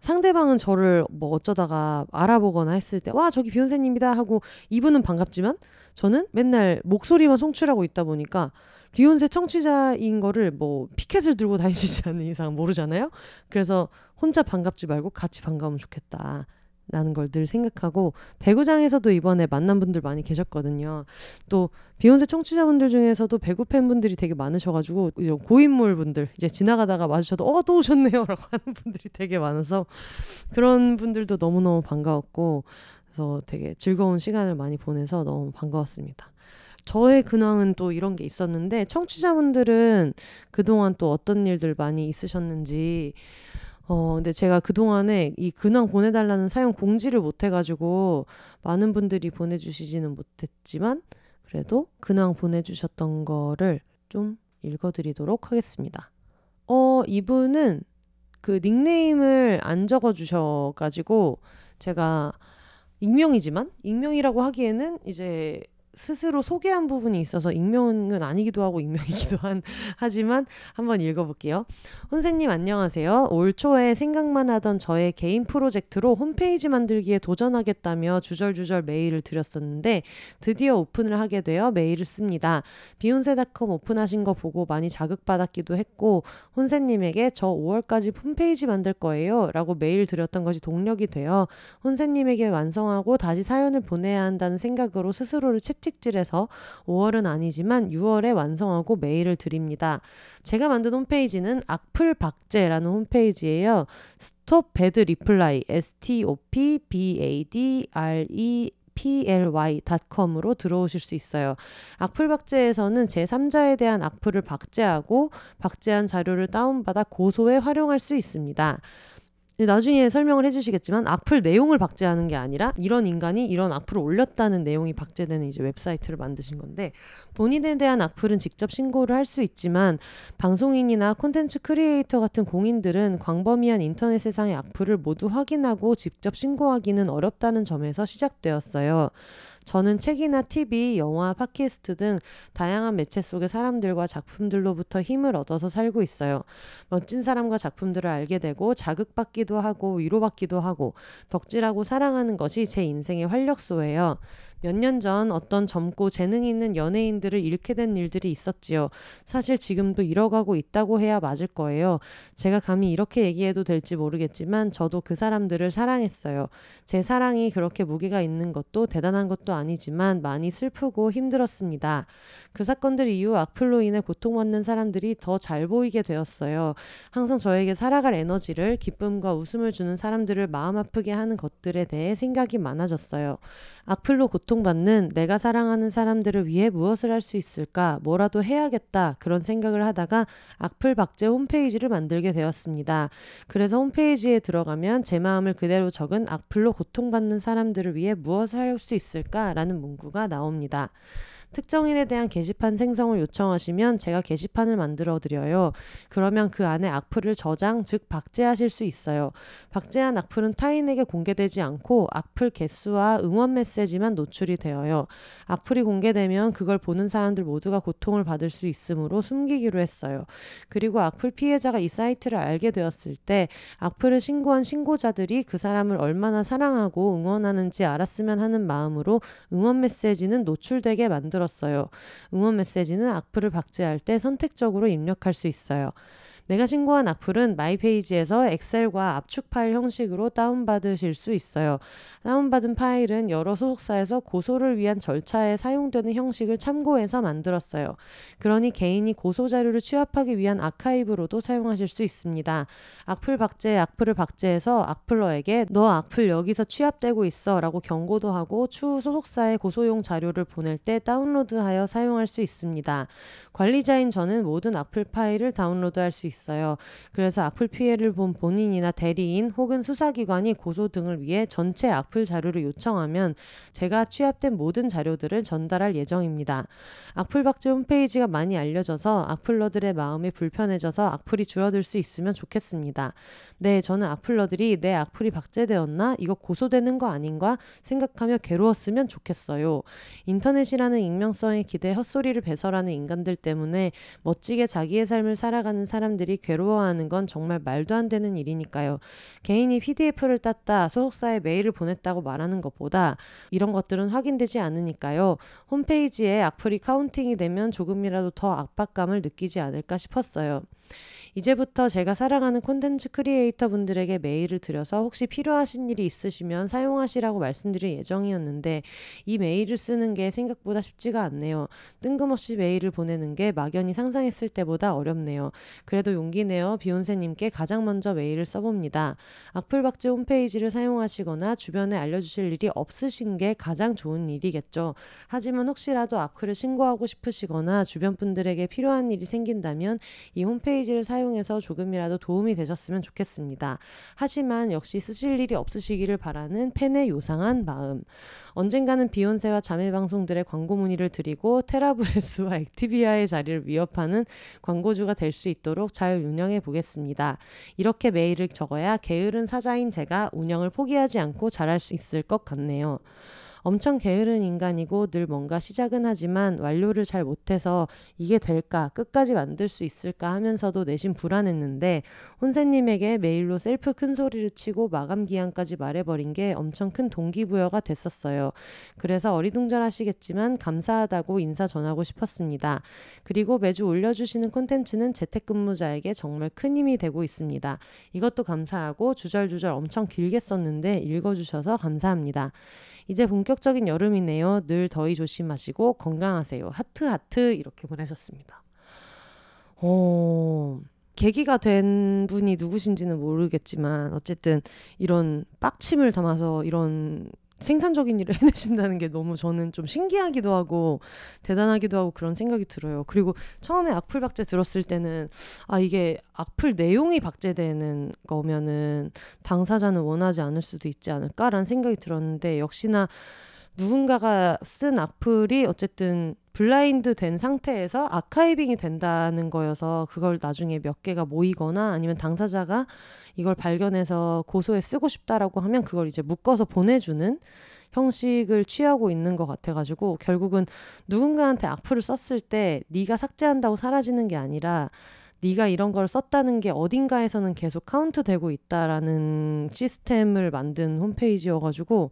상대방은 저를 뭐 어쩌다가 알아보거나 했을 때 와 저기 비욘세님이다 하고 이분은 반갑지만 저는 맨날 목소리만 송출하고 있다 보니까 비욘세 청취자인 거를 뭐 피켓을 들고 다니시지 않는 이상 모르잖아요. 그래서 혼자 반갑지 말고 같이 반가우면 좋겠다. 라는 걸 늘 생각하고 배구장에서도 이번에 만난 분들 많이 계셨거든요. 또 비욘세 청취자분들 중에서도 배구 팬분들이 되게 많으셔가지고 이런 고인물 분들 이제 지나가다가 마주쳐도 어 또 오셨네요라고 하는 분들이 되게 많아서 그런 분들도 너무너무 반가웠고 그래서 되게 즐거운 시간을 많이 보내서 너무 반가웠습니다. 저의 근황은 또 이런 게 있었는데 청취자분들은 그동안 또 어떤 일들 많이 있으셨는지 어, 근데 제가 그동안에 이 근황 보내달라는 사연 공지를 못 해가지고 많은 분들이 보내주시지는 못했지만 그래도 근황 보내주셨던 거를 좀 읽어드리도록 하겠습니다. 어, 이분은 그 닉네임을 안 적어주셔가지고 제가 익명이지만 익명이라고 하기에는 이제 스스로 소개한 부분이 있어서 익명은 아니기도 하고 익명이기도 한 하지만 한번 읽어볼게요. 혼세님 안녕하세요. 올 초에 생각만 하던 저의 개인 프로젝트로 홈페이지 만들기에 도전하겠다며 주절주절 메일을 드렸었는데 드디어 오픈을 하게 되어 메일을 씁니다. 비욘세닷컴 오픈하신 거 보고 많이 자극받았기도 했고 혼세님에게 저 5월까지 홈페이지 만들 거예요 라고 메일 드렸던 것이 동력이 되어 혼세님에게 완성하고 다시 사연을 보내야 한다는 생각으로 스스로를 채 채찍질해서 5월은 아니지만 6월에 완성하고 메일을 드립니다. 제가 만든 홈페이지는 악플박제라는 홈페이지예요. stop bad reply S T O P B A D R E ply.com으로 들어오실 수 있어요. 악플 박제에서는 제3자에 대한 악플을 박제하고 박제한 자료를 다운받아 고소에 활용할 수 있습니다. 나중에 설명을 해주시겠지만 악플 내용을 박제하는 게 아니라 이런 인간이 이런 악플을 올렸다는 내용이 박제되는 이제 웹사이트를 만드신 건데 본인에 대한 악플은 직접 신고를 할 수 있지만 방송인이나 콘텐츠 크리에이터 같은 공인들은 광범위한 인터넷 세상의 악플을 모두 확인하고 직접 신고하기는 어렵다는 점에서 시작되었어요. 저는 책이나 TV, 영화, 팟캐스트 등 다양한 매체 속의 사람들과 작품들로부터 힘을 얻어서 살고 있어요. 멋진 사람과 작품들을 알게 되고 자극받기도 하고 위로받기도 하고 덕질하고 사랑하는 것이 제 인생의 활력소예요. 몇 년 전 어떤 젊고 재능 있는 연예인들을 잃게 된 일들이 있었지요. 사실 지금도 잃어가고 있다고 해야 맞을 거예요. 제가 감히 이렇게 얘기해도 될지 모르겠지만 저도 그 사람들을 사랑했어요. 제 사랑이 그렇게 무게가 있는 것도 대단한 것도 아니지만 많이 슬프고 힘들었습니다. 그 사건들 이후 악플로 인해 고통받는 사람들이 더 잘 보이게 되었어요. 항상 저에게 살아갈 에너지를 기쁨과 웃음을 주는 사람들을 마음 아프게 하는 것들에 대해 생각이 많아졌어요. 악플로 고통 받는 내가 사랑하는 사람들을 위해 무엇을 할 수 있을까? 뭐라도 해야겠다. 그런 생각을 하다가 악플 박제 홈페이지를 만들게 되었습니다. 그래서 홈페이지에 들어가면 제 마음을 그대로 적은 악플로 고통받는 사람들을 위해 무엇을 할 수 있을까? 라는 문구가 나옵니다. 특정인에 대한 게시판 생성을 요청하시면 제가 게시판을 만들어 드려요. 그러면 그 안에 악플을 저장, 즉 박제하실 수 있어요. 박제한 악플은 타인에게 공개되지 않고 악플 개수와 응원 메시지만 노출이 되어요. 악플이 공개되면 그걸 보는 사람들 모두가 고통을 받을 수 있으므로 숨기기로 했어요. 그리고 악플 피해자가 이 사이트를 알게 되었을 때 악플을 신고한 신고자들이 그 사람을 얼마나 사랑하고 응원하는지 알았으면 하는 마음으로 응원 메시지는 노출되게 만들 었어요. 응원 메시지는 악플을 박제할 때 선택적으로 입력할 수 있어요. 내가 신고한 악플은 my page에서 엑셀과 압축 파일 형식으로 다운받으실 수 있어요. 다운받은 파일은 여러 소속사에서 고소를 위한 절차에 사용되는 형식을 참고해서 만들었어요. 그러니 개인이 고소 자료를 취합하기 위한 아카이브로도 사용하실 수 있습니다. 악플 박제, 악플을 박제해서 악플러에게 너 악플 여기서 취합되고 있어 라고 경고도 하고 추후 소속사에 고소용 자료를 보낼 때 다운로드하여 사용할 수 있습니다. 관리자인 저는 모든 악플 파일을 다운로드할 수 있습니다. 있어요. 그래서 악플 피해를 본 본인이나 대리인 혹은 수사기관이 고소 등을 위해 전체 악플 자료를 요청하면 제가 취합된 모든 자료들을 전달할 예정입니다. 악플 박제 홈페이지가 많이 알려져서 악플러들의 마음이 불편해져서 악플이 줄어들 수 있으면 좋겠습니다. 네, 저는 악플러들이 내 악플이 박제되었나? 이거 고소되는 거 아닌가? 생각하며 괴로웠으면 좋겠어요. 인터넷이라는 익명성에 기대 헛소리를 배설하는 인간들 때문에 멋지게 자기의 삶을 살아가는 사람들이 사람들이 괴로워하는 건 정말 말도 안 되는 일이니까요. 개인이 PDF를 땄다, 소속사에 메일을 보냈다고 말하는 것보다 이런 것들은 확인되지 않으니까요. 홈페이지에 악플이 counting이 되면 조금이라도 더 압박감을 느끼지 않을까 싶었어요. 이제부터 제가 사랑하는 콘텐츠 크리에이터 분들에게 메일을 드려서 혹시 필요하신 일이 있으시면 사용하시라고 말씀드릴 예정이었는데 이 메일을 쓰는 게 생각보다 쉽지가 않네요. 뜬금없이 메일을 보내는 게 막연히 상상했을 때보다 어렵네요. 그래도 용기 내어 비욘세님께 가장 먼저 메일을 써봅니다. 악플박제 홈페이지를 사용하시거나 주변에 알려주실 일이 없으신 게 가장 좋은 일이겠죠. 하지만 혹시라도 악플을 신고하고 싶으시거나 주변 분들에게 필요한 일이 생긴다면 이 홈페이지를 사용 사용해서 조금이라도 도움이 되셨으면 좋겠습니다. 하지만 역시 쓰실 일이 없으시기를 바라는 팬의 요상한 마음. 언젠가는 비혼세와 자매 방송들의 광고 문의를 드리고 테라브레스와 액티비아의 자리를 위협하는 광고주가 될 수 있도록 잘 운영해 보겠습니다. 이렇게 메일을 적어야 게으른 사장인 제가 운영을 포기하지 않고 잘할 수 있을 것 같네요. 엄청 게으른 인간이고 늘 뭔가 시작은 하지만 완료를 잘 못해서 이게 될까 끝까지 만들 수 있을까 하면서도 내심 불안했는데 혼세님에게 메일로 셀프 큰 소리를 치고 마감 기한까지 말해버린 게 엄청 큰 동기부여가 됐었어요. 그래서 어리둥절하시겠지만 감사하다고 인사 전하고 싶었습니다. 그리고 매주 올려주시는 콘텐츠는 재택근무자에게 정말 큰 힘이 되고 있습니다. 이것도 감사하고 주절주절 엄청 길게 썼는데 읽어주셔서 감사합니다. 이제 본격 적인 여름이네요. 늘 더위 조심하시고 건강하세요. 하트 하트 이렇게 보내셨습니다. 어, 계기가 된 분이 누구신지는 모르겠지만 어쨌든 이런 빡침을 담아서 이런 생산적인 일을 해내신다는 게 너무 저는 좀 신기하기도 하고 대단하기도 하고 그런 생각이 들어요. 그리고 처음에 악플 박제 들었을 때는 아 이게 악플 내용이 박제되는 거면은 당사자는 원하지 않을 수도 있지 않을까라는 생각이 들었는데 역시나 누군가가 쓴 악플이 어쨌든 블라인드 된 상태에서 아카이빙이 된다는 거여서 그걸 나중에 몇 개가 모이거나 아니면 당사자가 이걸 발견해서 고소에 쓰고 싶다라고 하면 그걸 이제 묶어서 보내주는 형식을 취하고 있는 것 같아가지고 결국은 누군가한테 악플을 썼을 때 네가 삭제한다고 사라지는 게 아니라 네가 이런 걸 썼다는 게 어딘가에서는 계속 카운트되고 있다라는 시스템을 만든 홈페이지여가지고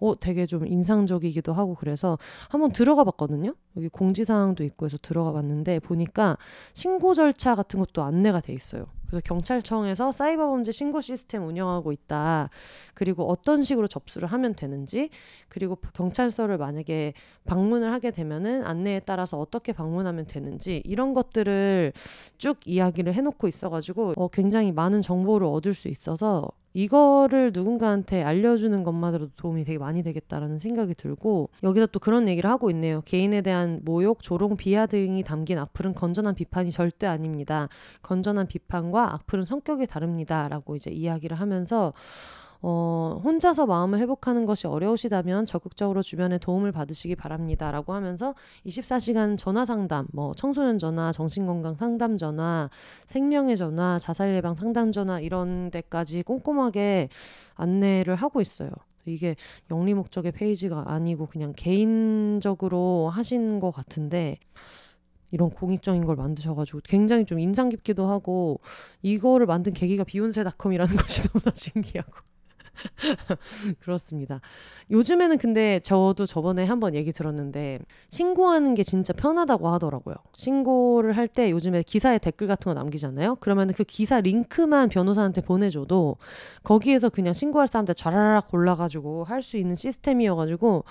어 되게 좀 인상적이기도 하고 그래서 한번 들어가 봤거든요. 여기 공지사항도 있고 해서 들어가 봤는데 보니까 신고 절차 같은 것도 안내가 돼 있어요. 그래서 경찰청에서 사이버 범죄 신고 시스템 운영하고 있다. 그리고 어떤 식으로 접수를 하면 되는지, 그리고 경찰서를 만약에 방문을 하게 되면은 안내에 따라서 어떻게 방문하면 되는지 이런 것들을 쭉 이야기를 해놓고 있어가지고 어, 굉장히 많은 정보를 얻을 수 있어서 이거를 누군가한테 알려주는 것만으로도 도움이 되게 많이 되겠다라는 생각이 들고 여기서 또 그런 얘기를 하고 있네요. 개인에 대한 모욕, 조롱, 비하 등이 담긴 악플은 건전한 비판이 절대 아닙니다. 건전한 비판과 악플은 성격이 다릅니다라고 이제 이야기를 하면서 어, 혼자서 마음을 회복하는 것이 어려우시다면 적극적으로 주변의 도움을 받으시기 바랍니다. 라고 하면서 24시간 전화 상담, 뭐 청소년 전화, 정신건강 상담 전화, 생명의 전화, 자살 예방 상담 전화 이런 데까지 꼼꼼하게 안내를 하고 있어요. 이게 영리 목적의 페이지가 아니고 그냥 개인적으로 하신 것 같은데 이런 공익적인 걸 만드셔가지고 굉장히 좀 인상 깊기도 하고 이거를 만든 계기가 비욘세닷컴이라는 것이 너무나 신기하고 그렇습니다. 요즘에는 근데 저도 저번에 한번 얘기 들었는데 신고하는 게 진짜 편하다고 하더라고요. 신고를 할 때 요즘에 기사에 댓글 같은 거 남기잖아요. 그러면 그 기사 링크만 변호사한테 보내줘도 거기에서 그냥 신고할 사람들 좌라락 골라가지고 할 수 있는 시스템이어가지고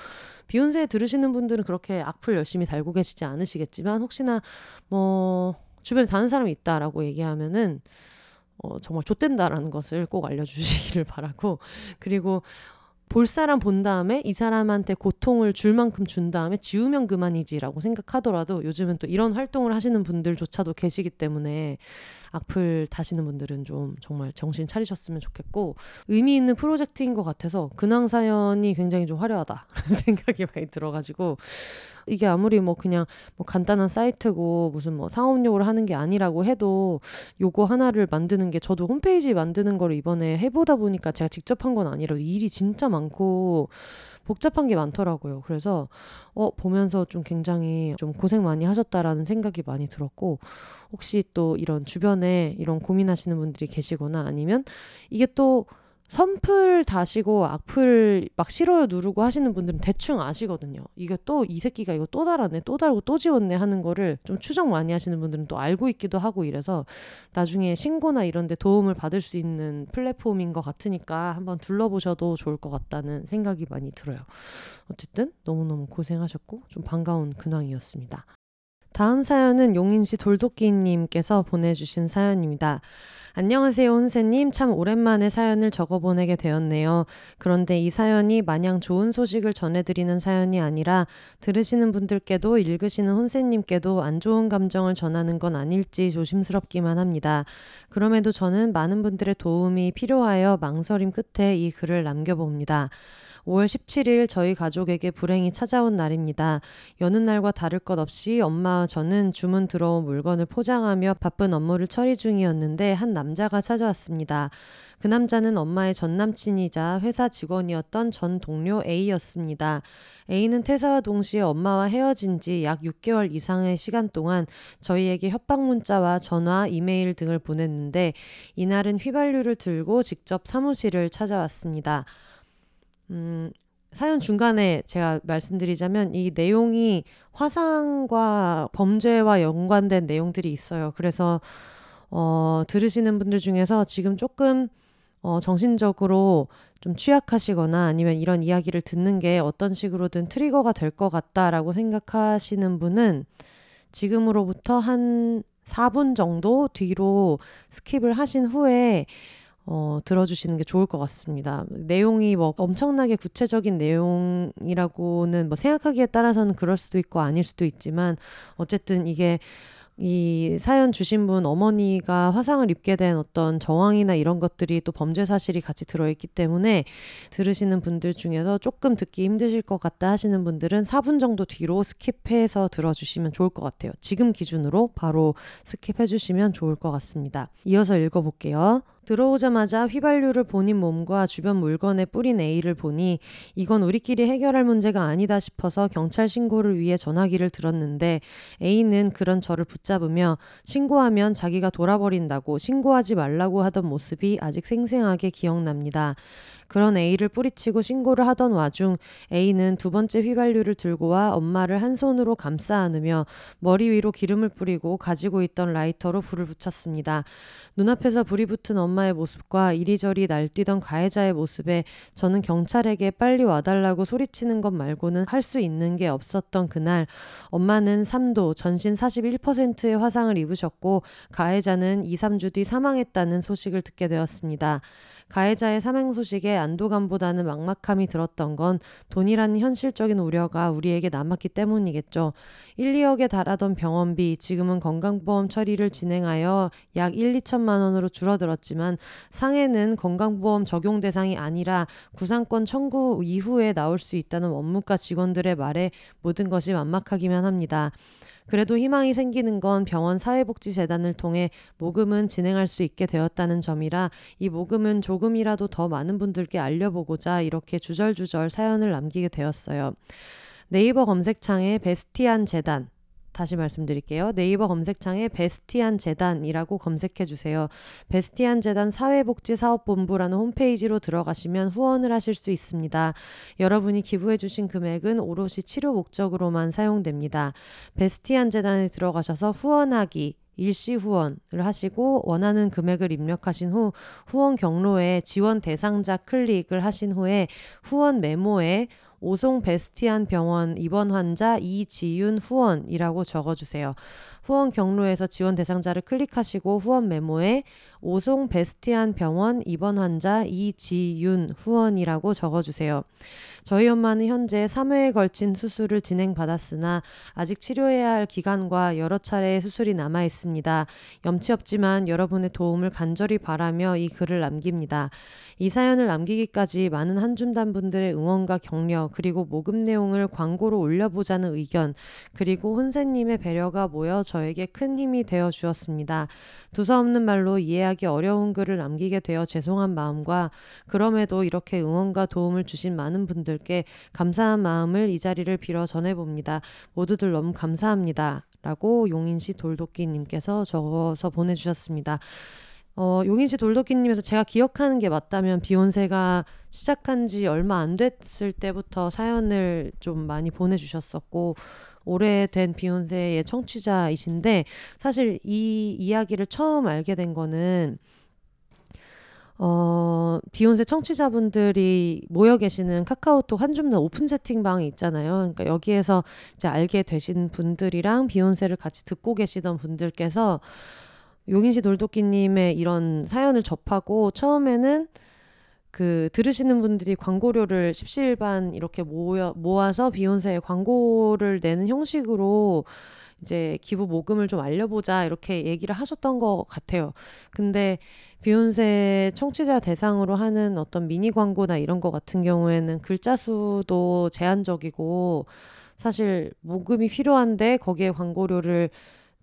비욘세 들으시는 분들은 그렇게 악플 열심히 달고 계시지 않으시겠지만 혹시나 뭐 주변에 다른 사람이 있다라고 얘기하면은 어, 정말 좆된다라는 것을 꼭 알려주시기를 바라고. 그리고 볼 사람 본 다음에 이 사람한테 고통을 줄 만큼 준 다음에 지우면 그만이지라고 생각하더라도 요즘은 또 이런 활동을 하시는 분들조차도 계시기 때문에 악플 다시는 분들은 좀 정말 정신 차리셨으면 좋겠고 의미 있는 프로젝트인 것 같아서 근황 사연이 굉장히 좀 화려하다 생각이 많이 들어가지고 이게 아무리 뭐 그냥 뭐 간단한 사이트고 무슨 뭐 상업용으로 하는 게 아니라고 해도 요거 하나를 만드는 게 저도 홈페이지 만드는 거를 이번에 해보다 보니까 제가 직접 한 건 아니라 일이 진짜 많고 복잡한 게 많더라고요. 그래서 어 보면서 좀 굉장히 좀 고생 많이 하셨다라는 생각이 많이 들었고 혹시 또 이런 주변에 이런 고민하시는 분들이 계시거나 아니면 이게 또 선풀 다시고 악플 막 싫어요 누르고 하시는 분들은 대충 아시거든요. 이게 또 이 새끼가 이거 또 달았네, 또 달고 또 지웠네 하는 거를 좀 추정 많이 하시는 분들은 또 알고 있기도 하고 이래서 나중에 신고나 이런 데 도움을 받을 수 있는 플랫폼인 것 같으니까 한번 둘러보셔도 좋을 것 같다는 생각이 많이 들어요. 어쨌든 너무너무 고생하셨고 좀 반가운 근황이었습니다. 다음 사연은 용인시 돌도끼님께서 보내주신 사연입니다. 안녕하세요, 혼세님. 참 오랜만에 사연을 적어 보내게 되었네요. 그런데 이 사연이 마냥 좋은 소식을 전해드리는 사연이 아니라 들으시는 분들께도 읽으시는 혼세님께도 안 좋은 감정을 전하는 건 아닐지 조심스럽기만 합니다. 그럼에도 저는 많은 분들의 도움이 필요하여 망설임 끝에 이 글을 남겨봅니다. 5월 17일 저희 가족에게 불행이 찾아온 날입니다. 여는 날과 다를 것 없이 엄마와 저는 주문 들어온 물건을 포장하며 바쁜 업무를 처리 중이었는데 한 남자가 찾아왔습니다. 그 남자는 엄마의 전 남친이자 회사 직원이었던 전 동료 A였습니다. A는 퇴사와 동시에 엄마와 헤어진 지 약 6개월 이상의 시간 동안 저희에게 협박 문자와 전화, 이메일 등을 보냈는데 이날은 휘발유를 들고 직접 사무실을 찾아왔습니다. 음, 사연 중간에 제가 말씀드리자면 이 내용이 화상과 범죄와 연관된 내용들이 있어요. 그래서 어, 들으시는 분들 중에서 지금 조금 어, 정신적으로 좀 취약하시거나 아니면 이런 이야기를 듣는 게 어떤 식으로든 트리거가 될 것 같다라고 생각하시는 분은 지금으로부터 한 4분 정도 뒤로 skip을 하신 후에 어, 들어주시는 게 좋을 것 같습니다. 내용이 뭐 엄청나게 구체적인 내용이라고는 뭐 생각하기에 따라서는 그럴 수도 있고 아닐 수도 있지만 어쨌든 이게 이 사연 주신 분 어머니가 화상을 입게 된 어떤 정황이나 이런 것들이 또 범죄 사실이 같이 들어있기 때문에 들으시는 분들 중에서 조금 듣기 힘드실 것 같다 하시는 분들은 4분 정도 뒤로 skip해서 들어주시면 좋을 것 같아요. 지금 기준으로 바로 skip해 주시면 좋을 것 같습니다. 이어서 읽어볼게요. 들어오자마자 휘발유를 본인 몸과 주변 물건에 뿌린 A를 보니 이건 우리끼리 해결할 문제가 아니다 싶어서 경찰 신고를 위해 전화기를 들었는데 A는 그런 저를 붙잡으며 신고하면 자기가 돌아버린다고 신고하지 말라고 하던 모습이 아직 생생하게 기억납니다. 그런 A를 뿌리치고 신고를 하던 와중 A는 두 번째 휘발유를 들고 와 엄마를 한 손으로 감싸 안으며 머리 위로 기름을 뿌리고 가지고 있던 라이터로 불을 붙였습니다. 눈앞에서 불이 붙은 엄마의 모습과 이리저리 날뛰던 가해자의 모습에 저는 경찰에게 빨리 와달라고 소리치는 것 말고는 할 수 있는 게 없었던 그날 엄마는 3도 전신 41%의 화상을 입으셨고 가해자는 2, 3주 뒤 사망했다는 소식을 듣게 되었습니다. 가해자의 사망 소식에 안도감보다는 막막함이 들었던 건 돈이라는 현실적인 우려가 우리에게 남았기 때문이겠죠. 1, 2억에 달하던 병원비 지금은 건강보험 처리를 진행하여 약 1, 2천만 원으로 줄어들었지만 상해는 건강보험 적용 대상이 아니라 구상권 청구 이후에 나올 수 있다는 원무과 직원들의 말에 모든 것이 만막하기만 합니다. 그래도 희망이 생기는 건 병원 사회복지재단을 통해 모금은 진행할 수 있게 되었다는 점이라 이 모금은 조금이라도 더 많은 분들께 알려보고자 이렇게 주절주절 사연을 남기게 되었어요. 네이버 검색창에 베스티안 재단 다시 말씀드릴게요. 네이버 검색창에 베스티안 재단이라고 검색해 주세요. 베스티안 재단 사회복지사업본부라는 홈페이지로 들어가시면 후원을 하실 수 있습니다. 여러분이 기부해 주신 금액은 오롯이 치료 목적으로만 사용됩니다. 베스티안 재단에 들어가셔서 후원하기 일시 후원을 하시고 원하는 금액을 입력하신 후 후원 경로에 지원 대상자 클릭을 하신 후에 후원 메모에 오송 베스티안 병원 입원 환자 이지윤 후원이라고 적어주세요. 후원 경로에서 지원 대상자를 클릭하시고 후원 메모에 오송 베스티안 병원 입원 환자 이지윤 후원이라고 적어주세요. 저희 엄마는 현재 3회에 걸친 수술을 진행받았으나 아직 치료해야 할 기간과 여러 차례의 수술이 남아 있습니다. 염치 없지만 여러분의 도움을 간절히 바라며 이 글을 남깁니다. 이 사연을 남기기까지 많은 한줌단 분들의 응원과 격려 그리고 모금 내용을 광고로 올려보자는 의견 그리고 혼세님의 배려가 모여 저에게 큰 힘이 되어 주었습니다. 두서없는 말로 이해하기 어려운 글을 남기게 되어 죄송한 마음과 그럼에도 이렇게 응원과 도움을 주신 많은 분들께 감사한 마음을 이 자리를 빌어 전해봅니다. 모두들 너무 감사합니다. 라고 용인시 돌도끼님께서 적어서 보내주셨습니다. 어, 용인시 돌도끼님에서 제가 기억하는 게 맞다면 비욘세가 시작한 지 얼마 안 됐을 때부터 사연을 좀 많이 보내주셨었고 오래된 비욘세의 청취자이신데 사실 이 이야기를 처음 알게 된 거는 어, 비욘세 청취자분들이 모여 계시는 카카오톡 한줌나 오픈 채팅방이 있잖아요. 그러니까 여기에서 이제 알게 되신 분들이랑 비욘세를 같이 듣고 계시던 분들께서 용인시 돌도끼님의 이런 사연을 접하고 처음에는 그 들으시는 분들이 광고료를 십시일반 이렇게 모여 모아서 비욘세에 광고를 내는 형식으로 이제 기부 모금을 좀 알려보자 이렇게 얘기를 하셨던 것 같아요. 근데 비욘세 청취자 대상으로 하는 어떤 미니 광고나 이런 거 같은 경우에는 글자 수도 제한적이고 사실 모금이 필요한데 거기에 광고료를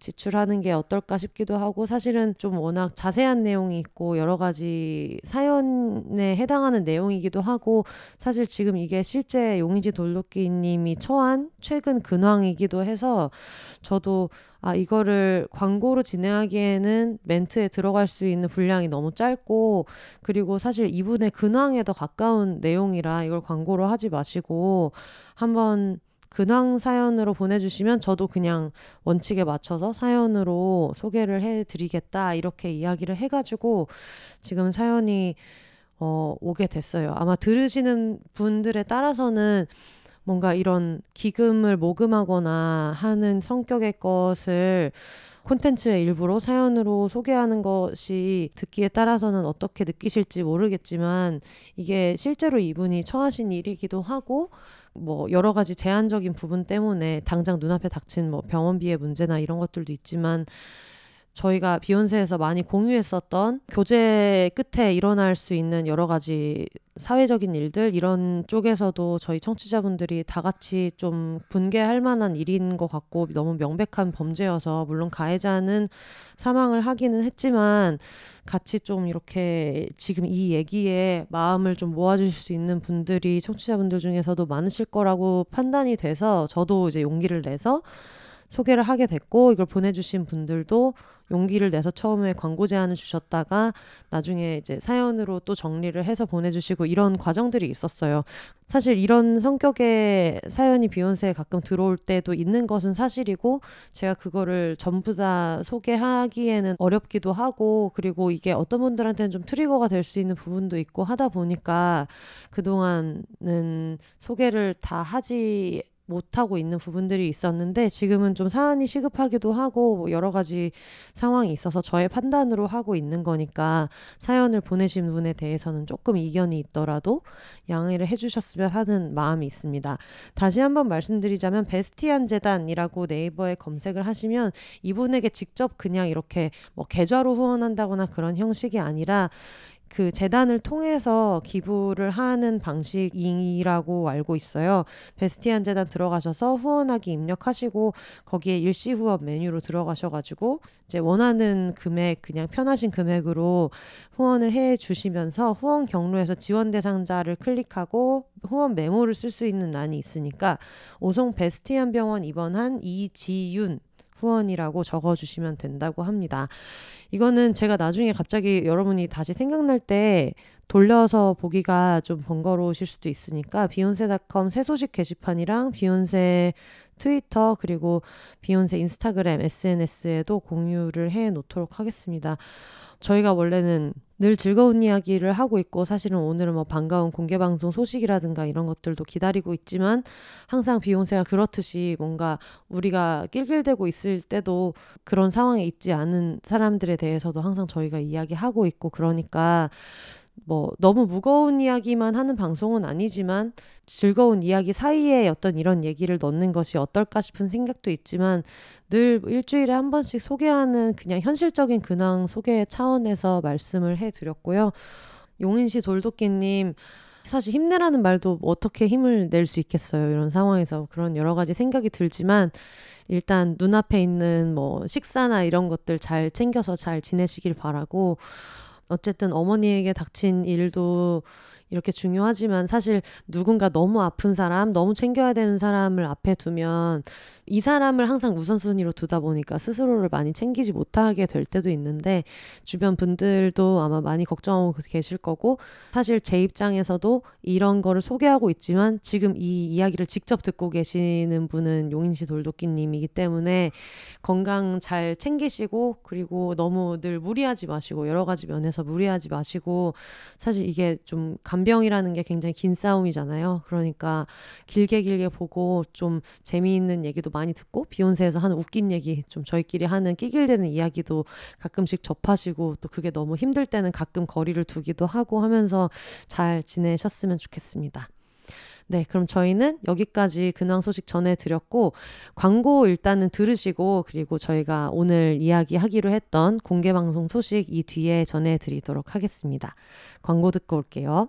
지출하는 게 어떨까 싶기도 하고 사실은 좀 워낙 자세한 내용이 있고 여러 가지 사연에 해당하는 내용이기도 하고 사실 지금 이게 실제 용인지 돌도끼님이 처한 최근 근황이기도 해서 저도 아 이거를 광고로 진행하기에는 멘트에 들어갈 수 있는 분량이 너무 짧고 그리고 사실 이분의 근황에 더 가까운 내용이라 이걸 광고로 하지 마시고 한번 근황 사연으로 보내주시면 저도 그냥 원칙에 맞춰서 사연으로 소개를 해드리겠다 이렇게 이야기를 해가지고 지금 사연이 어, 오게 됐어요. 아마 들으시는 분들에 따라서는 뭔가 이런 기금을 모금하거나 하는 성격의 것을 콘텐츠의 일부로 사연으로 소개하는 것이 듣기에 따라서는 어떻게 느끼실지 모르겠지만 이게 실제로 이분이 처하신 일이기도 하고 뭐 여러 가지 제한적인 부분 때문에 당장 눈앞에 닥친 뭐 병원비의 문제나 이런 것들도 있지만 저희가 비욘세에서 많이 공유했었던 교제 끝에 일어날 수 있는 여러 가지 사회적인 일들 이런 쪽에서도 저희 청취자분들이 다 같이 좀 분개할 만한 일인 것 같고 너무 명백한 범죄여서 물론 가해자는 사망을 하기는 했지만 같이 좀 이렇게 지금 이 얘기에 마음을 좀 모아주실 수 있는 분들이 청취자분들 중에서도 많으실 거라고 판단이 돼서 저도 이제 용기를 내서 소개를 하게 됐고 이걸 보내주신 분들도 용기를 내서 처음에 광고 제안을 주셨다가 나중에 이제 사연으로 또 정리를 해서 보내주시고 이런 과정들이 있었어요. 사실 이런 성격의 사연이 비욘세에 가끔 들어올 때도 있는 것은 사실이고 제가 그거를 전부 다 소개하기에는 어렵기도 하고 그리고 이게 어떤 분들한테는 좀 트리거가 될 수 있는 부분도 있고 하다 보니까 그동안은 소개를 다 하지 못하고 있는 부분들이 있었는데 지금은 좀 사안이 시급하기도 하고 뭐 여러 가지 상황이 있어서 저의 판단으로 하고 있는 거니까 사연을 보내신 분에 대해서는 조금 이견이 있더라도 양해를 해주셨으면 하는 마음이 있습니다. 다시 한번 말씀드리자면 베스티안 재단이라고 네이버에 검색을 하시면 이분에게 직접 그냥 이렇게 뭐 계좌로 후원한다거나 그런 형식이 아니라 그 재단을 통해서 기부를 하는 방식이라고 알고 있어요. 베스티안 재단 들어가셔서 후원하기 입력하시고 거기에 일시 후원 메뉴로 들어가셔가지고 이제 원하는 금액 그냥 편하신 금액으로 후원을 해 주시면서 후원 경로에서 지원 대상자를 클릭하고 후원 메모를 쓸 수 있는 란이 있으니까 오송 베스티안 병원 입원한 이지윤 후원이라고 적어주시면 된다고 합니다. 이거는 제가 나중에 갑자기 여러분이 다시 생각날 때 돌려서 보기가 좀 번거로우실 수도 있으니까 비욘세닷컴 새 소식 게시판이랑 비욘세 트위터 그리고 비욘세 인스타그램 SNS에도 공유를 해 놓도록 하겠습니다. 저희가 원래는 늘 즐거운 이야기를 하고 있고 사실은 오늘은 뭐 반가운 공개 방송 소식이라든가 이런 것들도 기다리고 있지만 항상 비욘세가 그렇듯이 뭔가 우리가 낄낄대고 있을 때도 그런 상황에 있지 않은 사람들에 대해서도 항상 저희가 이야기하고 있고 그러니까 뭐 너무 무거운 이야기만 하는 방송은 아니지만 즐거운 이야기 사이에 어떤 이런 얘기를 넣는 것이 어떨까 싶은 생각도 있지만 늘 일주일에 한 번씩 소개하는 그냥 현실적인 근황 소개 차원에서 말씀을 해 드렸고요. 용인시 돌도끼님 사실 힘내라는 말도 어떻게 힘을 낼 수 있겠어요. 이런 상황에서 그런 여러 가지 생각이 들지만 일단 눈앞에 있는 뭐 식사나 이런 것들 잘 챙겨서 잘 지내시길 바라고 어쨌든 어머니에게 닥친 일도 이렇게 중요하지만 사실 누군가 너무 아픈 사람, 너무 챙겨야 되는 사람을 앞에 두면 이 사람을 항상 우선순위로 두다 보니까 스스로를 많이 챙기지 못하게 될 때도 있는데 주변 분들도 아마 많이 걱정하고 계실 거고 사실 제 입장에서도 이런 거를 소개하고 있지만 지금 이 이야기를 직접 듣고 계시는 분은 용인시 돌도끼님이기 때문에 건강 잘 챙기시고 그리고 너무 늘 무리하지 마시고 여러 가지 면에서 무리하지 마시고 사실 이게 좀 간병이라는 게 굉장히 긴 싸움이잖아요. 그러니까 길게 길게 보고 좀 재미있는 얘기도 많이 듣고 비욘세에서 하는 웃긴 얘기 좀 저희끼리 하는 끼길대는 이야기도 가끔씩 접하시고 또 그게 너무 힘들 때는 가끔 거리를 두기도 하고 하면서 잘 지내셨으면 좋겠습니다. 네, 그럼 저희는 여기까지 근황 소식 전해드렸고, 광고 일단은 들으시고, 그리고 저희가 오늘 이야기하기로 했던 공개방송 소식 이 뒤에 전해드리도록 하겠습니다. 광고 듣고 올게요.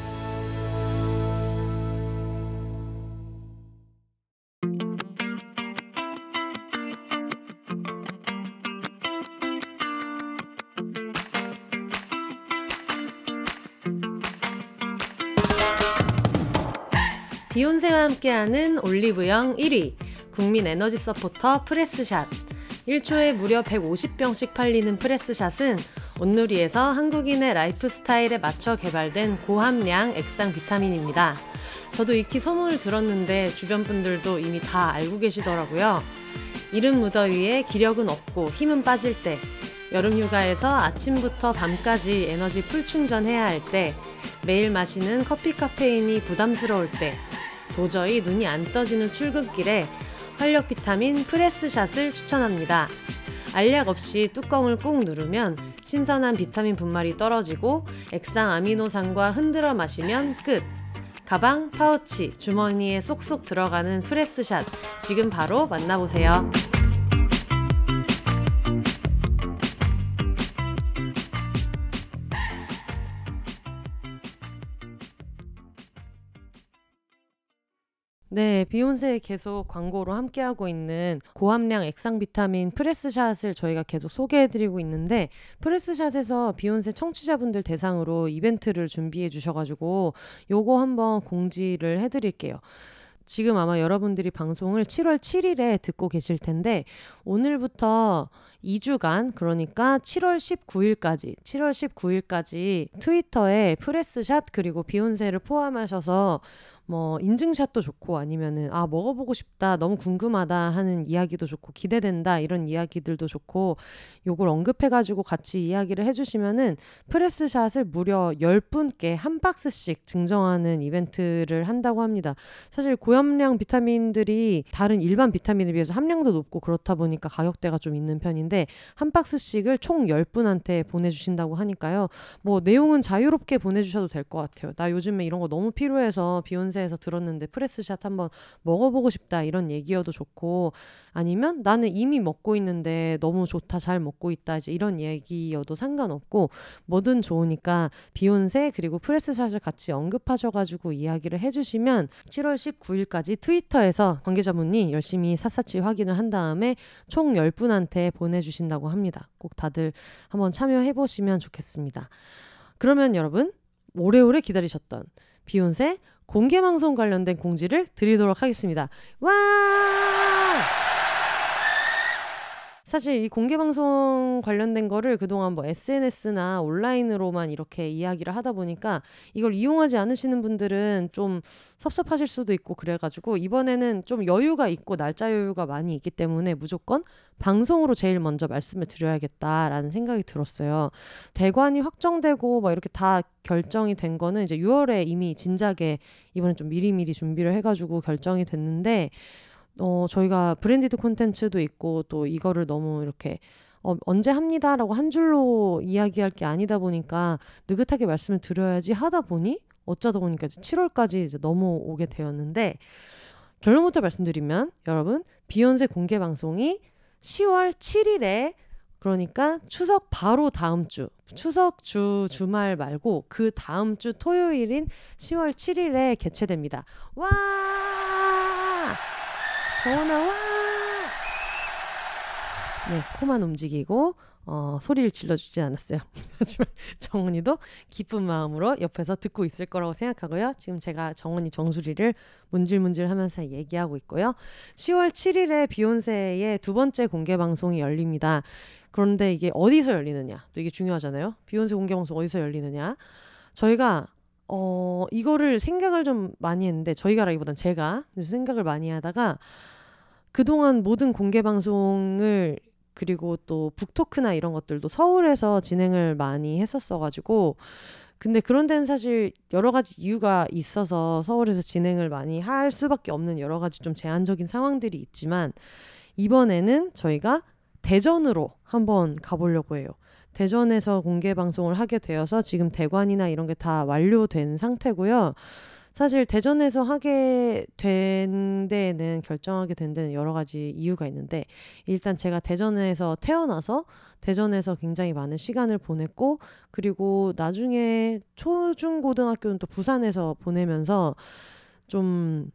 비혼세와 함께하는 올리브영 1위 국민 에너지 서포터 프레스샷 1초에 무려 150병씩 팔리는 프레스샷은 온누리에서 한국인의 라이프 스타일에 맞춰 개발된 고함량 액상 비타민입니다. 저도 익히 소문을 들었는데 주변 분들도 이미 다 알고 계시더라고요. 이른 무더위에 기력은 없고 힘은 빠질 때, 여름 휴가에서 아침부터 밤까지 에너지 full 충전해야 할 때, 매일 마시는 커피 카페인이 부담스러울 때, 도저히 눈이 안 떠지는 출근길에 활력 비타민 프레스샷을 추천합니다. 알약 없이 뚜껑을 꾹 누르면 신선한 비타민 분말이 떨어지고 액상 아미노산과 흔들어 마시면 끝. 가방, 파우치, 주머니에 쏙쏙 들어가는 프레스샷 지금 바로 만나보세요. 네, 비욘세 계속 광고로 함께하고 있는 고함량 액상 비타민 프레스샷을 저희가 계속 소개해드리고 있는데 프레스샷에서 비욘세 청취자분들 대상으로 이벤트를 준비해 주셔가지고 요거 한번 공지를 해드릴게요. 지금 아마 여러분들이 방송을 7월 7일에 듣고 계실 텐데 오늘부터 2주간 그러니까 7월 19일까지 7월 19일까지 트위터에 프레스샷 그리고 비욘세를 포함하셔서 뭐 인증샷도 좋고 아니면은 아 먹어보고 싶다 너무 궁금하다 하는 이야기도 좋고 기대된다 이런 이야기들도 좋고 요걸 언급해가지고 같이 이야기를 해주시면은 프레스샷을 무려 10분께 한 박스씩 증정하는 이벤트를 한다고 합니다. 사실 고함량 비타민들이 다른 일반 비타민에 비해서 함량도 높고 그렇다 보니까 가격대가 좀 있는 편인데 한 박스씩을 총 10분한테 보내주신다고 하니까요. 뭐 내용은 자유롭게 보내주셔도 될 것 같아요. 나 요즘에 이런 거 너무 필요해서 비욘세 회사에서 들었는데 프레스샷 한번 먹어보고 싶다 이런 얘기여도 좋고 아니면 나는 이미 먹고 있는데 너무 좋다 잘 먹고 있다 이제 이런 얘기여도 상관없고 뭐든 좋으니까 비욘세 그리고 프레스샷을 같이 언급하셔가지고 이야기를 해주시면 7월 19일까지 트위터에서 관계자분이 열심히 샅샅이 확인을 한 다음에 총 10분한테 보내주신다고 합니다. 꼭 다들 한번 참여해 보시면 좋겠습니다. 그러면 여러분 오래오래 기다리셨던 비욘세 공개 방송 관련된 공지를 드리도록 하겠습니다. 와! 사실 이 공개 방송 관련된 거를 그동안 뭐 SNS나 온라인으로만 이렇게 이야기를 하다 보니까 이걸 이용하지 않으시는 분들은 좀 섭섭하실 수도 있고 그래가지고 이번에는 좀 여유가 있고 날짜 여유가 많이 있기 때문에 무조건 방송으로 제일 먼저 말씀을 드려야겠다라는 생각이 들었어요. 대관이 확정되고 막 이렇게 다 결정이 된 거는 이제 6월에 이미 진작에 이번에 좀 미리미리 준비를 해가지고 결정이 됐는데 어, 저희가 브랜디드 콘텐츠도 있고 또 이거를 너무 이렇게 어, 언제 합니다라고 한 줄로 이야기할 게 아니다 보니까 느긋하게 말씀을 드려야지 하다 보니 어쩌다 보니까 이제 7월까지 이제 넘어오게 되었는데 결론부터 말씀드리면 여러분 비욘세 공개 방송이 10월 7일에 그러니까 추석 바로 다음 주 추석 주 주말 말고 그 다음 주 토요일인 10월 7일에 개최됩니다. 와! 정원아 와! 네, 코만 움직이고 어, 소리를 질러주지 않았어요. 하지만 정원이도 기쁜 마음으로 옆에서 듣고 있을 거라고 생각하고요. 지금 제가 정원이 정수리를 문질문질 하면서 얘기하고 있고요. 10월 7일에 비욘세의 두 번째 공개 방송이 열립니다. 그런데 이게 어디서 열리느냐? 또 이게 중요하잖아요. 비욘세 공개 방송 어디서 열리느냐? 저희가 어, 이거를 생각을 좀 많이 했는데, 저희가라기보단 제가 생각을 많이 하다가, 그동안 모든 공개 방송을 그리고 또 북토크나 이런 것들도 서울에서 진행을 많이 했었어 가지고, 근데 그런 데는 사실 여러 가지 이유가 있어서 서울에서 진행을 많이 할 수밖에 없는 여러 가지 좀 제한적인 상황들이 있지만, 이번에는 저희가 대전으로 한번 가보려고 해요. 대전에서 공개 방송을 하게 되어서 지금 대관이나 이런 게 다 완료된 상태고요. 사실 대전에서 하게 된 데에는 결정하게 된 데는 여러 가지 이유가 있는데 일단 제가 대전에서 태어나서 대전에서 굉장히 많은 시간을 보냈고 그리고 나중에 초중고등학교는 또 부산에서 보내면서 좀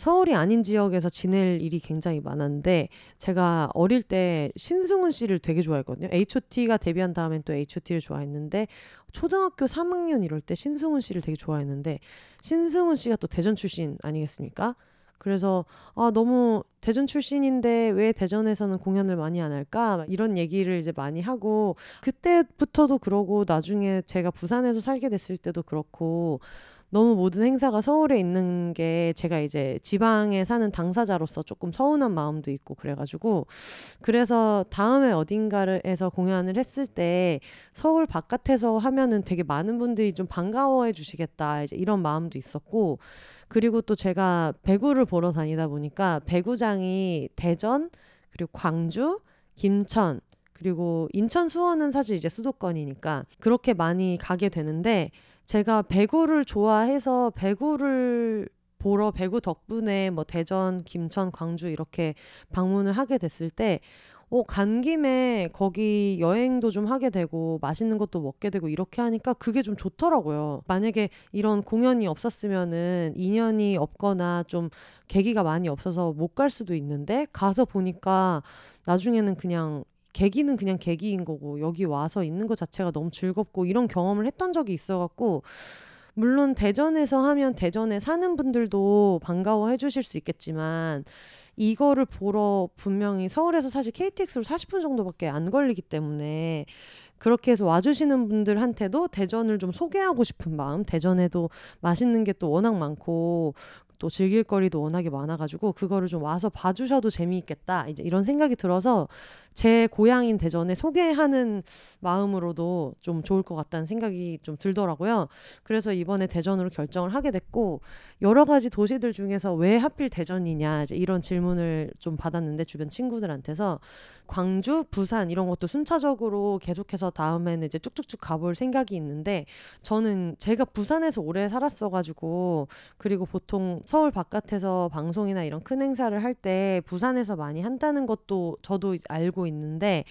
서울이 아닌 지역에서 지낼 일이 굉장히 많았는데 제가 어릴 때 신승훈 씨를 되게 좋아했거든요. H.O.T가 데뷔한 다음엔 또 H.O.T를 좋아했는데 초등학교 3학년 이럴 때 신승훈 씨를 되게 좋아했는데 신승훈 씨가 또 대전 출신 아니겠습니까? 그래서 아 너무 대전 출신인데 왜 대전에서는 공연을 많이 안 할까 이런 얘기를 이제 많이 하고 그때부터도 그러고 나중에 제가 부산에서 살게 됐을 때도 그렇고 너무 모든 행사가 서울에 있는 게 제가 이제 지방에 사는 당사자로서 조금 서운한 마음도 있고 그래가지고 그래서 다음에 어딘가에서 공연을 했을 때 서울 바깥에서 하면은 되게 많은 분들이 좀 반가워해 주시겠다 이제 이런 마음도 있었고 그리고 또 제가 배구를 보러 다니다 보니까 배구장이 대전 그리고 광주 김천 그리고 인천 수원은 사실 이제 수도권이니까 그렇게 많이 가게 되는데 제가 배구를 좋아해서 배구를 보러 배구 덕분에 뭐 대전, 김천, 광주 이렇게 방문을 하게 됐을 때 어, 간 김에 거기 여행도 좀 하게 되고 맛있는 것도 먹게 되고 이렇게 하니까 그게 좀 좋더라고요. 만약에 이런 공연이 없었으면은 인연이 없거나 좀 계기가 많이 없어서 못 갈 수도 있는데 가서 보니까 나중에는 그냥 계기는 그냥 계기인 거고 여기 와서 있는 것 자체가 너무 즐겁고 이런 경험을 했던 적이 있어갖고 물론 대전에서 하면 대전에 사는 분들도 반가워해 주실 수 있겠지만 이거를 보러 분명히 서울에서 사실 KTX로 40분 정도밖에 안 걸리기 때문에 그렇게 해서 와주시는 분들한테도 대전을 좀 소개하고 싶은 마음, 대전에도 맛있는 게 또 워낙 많고 또 즐길 거리도 워낙에 많아가지고 그거를 좀 와서 봐주셔도 재미있겠다. 이제 이런 생각이 들어서 제 고향인 대전에 소개하는 마음으로도 좀 좋을 것 같다는 생각이 좀 들더라고요. 그래서 이번에 대전으로 결정을 하게 됐고 여러 가지 도시들 중에서 왜 하필 대전이냐 이제 이런 질문을 좀 받았는데 주변 친구들한테서 광주, 부산 이런 것도 순차적으로 계속해서 다음에는 이제 쭉쭉쭉 가볼 생각이 있는데 저는 제가 부산에서 오래 살았어가지고 그리고 보통 서울 바깥에서 방송이나 이런 큰 행사를 할 때 부산에서 많이 한다는 것도 저도 알고 있는데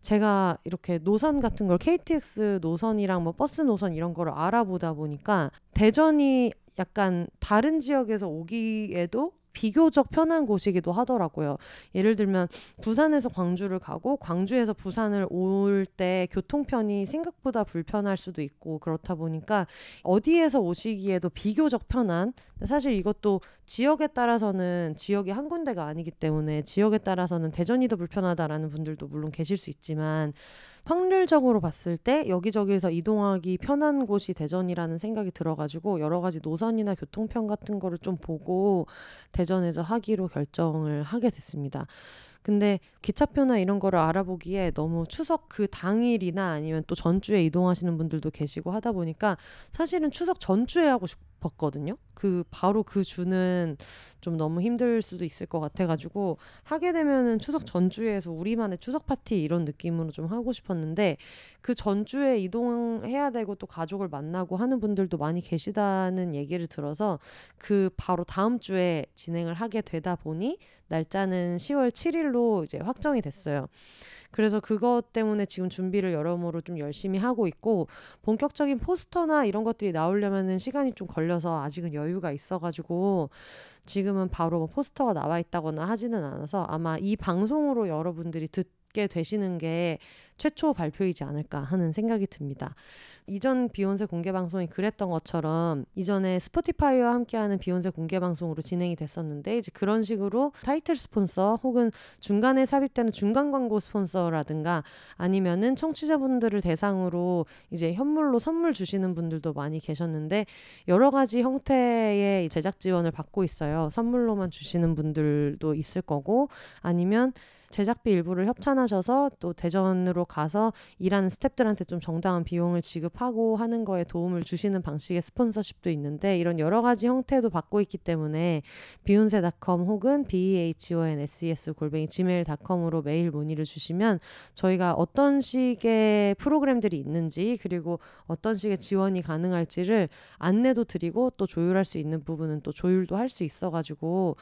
제가 이렇게 노선 같은 걸 KTX 노선이랑 뭐 버스 노선 이런 거를 알아보다 보니까 대전이 약간 다른 지역에서 오기에도 비교적 편한 곳이기도 하더라고요. 예를 들면 부산에서 광주를 가고 광주에서 부산을 올 때 교통편이 생각보다 불편할 수도 있고 그렇다 보니까 어디에서 오시기에도 비교적 편한 사실 이것도 지역에 따라서는 지역이 한 군데가 아니기 때문에 지역에 따라서는 대전이 더 불편하다라는 분들도 물론 계실 수 있지만 확률적으로 봤을 때 여기저기에서 이동하기 편한 곳이 대전이라는 생각이 들어가지고 여러 가지 노선이나 교통편 같은 거를 좀 보고 대전에서 하기로 결정을 하게 됐습니다. 근데 기차표나 이런 거를 알아보기에 너무 추석 그 당일이나 아니면 또 전주에 이동하시는 분들도 계시고 하다 보니까 사실은 추석 전주에 하고 싶 싶었거든요. 그 바로 그 주는 좀 너무 힘들 수도 있을 것 같아가지고 하게 되면은 추석 전주에서 우리만의 추석 파티 이런 느낌으로 좀 하고 싶었는데 그 전주에 이동해야 되고 또 가족을 만나고 하는 분들도 많이 계시다는 얘기를 들어서 그 바로 다음 주에 진행을 하게 되다 보니 날짜는 10월 7일로 이제 확정이 됐어요. 그래서 그것 때문에 지금 준비를 여러모로 좀 열심히 하고 있고 본격적인 포스터나 이런 것들이 나오려면은 시간이 좀 걸려서 아직은 여유가 있어가지고 지금은 바로 뭐 포스터가 나와 있다거나 하지는 않아서 아마 이 방송으로 여러분들이 듣게 되시는 게 최초 발표이지 않을까 하는 생각이 듭니다. 이전 비욘세 공개 방송이 그랬던 것처럼 이전에 스포티파이와 함께하는 비욘세 공개 방송으로 진행이 됐었는데 이제 그런 식으로 타이틀 스폰서 혹은 중간에 삽입되는 중간 광고 스폰서라든가 아니면은 청취자분들을 대상으로 이제 현물로 선물 주시는 분들도 많이 계셨는데 여러 가지 형태의 제작 지원을 받고 있어요. 선물로만 주시는 분들도 있을 거고 아니면 제작비 일부를 협찬하셔서 또 대전으로 가서 일하는 스탭들한테 좀 정당한 비용을 지급하고 하는 거에 도움을 주시는 방식의 스폰서십도 있는데 이런 여러 가지 형태도 받고 있기 때문에 비욘세닷컴 혹은 behonses 골뱅이 gmail.com으로 메일 문의를 주시면 저희가 어떤 식의 프로그램들이 있는지 그리고 어떤 식의 지원이 가능할지를 안내도 드리고 또 조율할 수 있는 부분은 또 조율도 할 수 있어가지고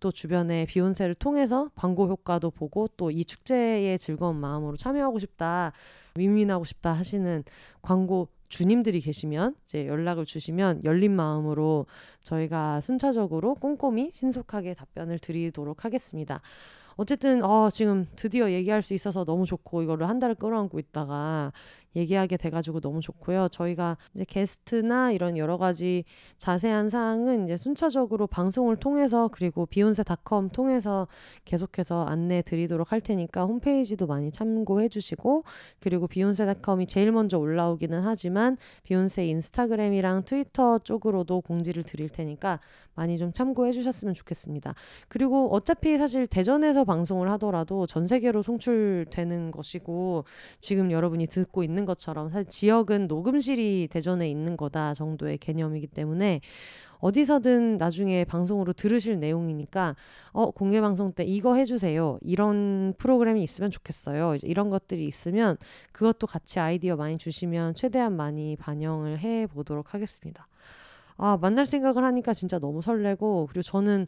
또 주변에 비욘세를 통해서 광고 효과도 보고 또 이 축제의 즐거운 마음으로 참여하고 싶다, 윈윈하고 싶다 하시는 광고 주님들이 계시면 이제 연락을 주시면 열린 마음으로 저희가 순차적으로 꼼꼼히 신속하게 답변을 드리도록 하겠습니다. 어쨌든 어 지금 드디어 얘기할 수 있어서 너무 좋고 이거를 한 달을 끌어안고 있다가 얘기하게 돼가지고 너무 좋고요. 저희가 이제 게스트나 이런 여러 가지 자세한 사항은 이제 순차적으로 방송을 통해서 그리고 비욘세닷컴 통해서 계속해서 안내 드리도록 할 테니까 홈페이지도 많이 참고해 주시고 그리고 비욘세닷컴이 제일 먼저 올라오기는 하지만 비욘세 인스타그램이랑 트위터 쪽으로도 공지를 드릴 테니까 많이 좀 참고해 주셨으면 좋겠습니다. 그리고 어차피 사실 대전에서 방송을 하더라도 전 세계로 송출되는 것이고 지금 여러분이 듣고 있는 것처럼 사실 지역은 녹음실이 대전에 있는 거다 정도의 개념이기 때문에 어디서든 나중에 방송으로 들으실 내용이니까 어 공개 방송 때 이거 해주세요 이런 프로그램이 있으면 좋겠어요 이런 것들이 있으면 그것도 같이 아이디어 많이 주시면 최대한 많이 반영을 해 보도록 하겠습니다. 아, 만날 생각을 하니까 진짜 너무 설레고, 그리고 저는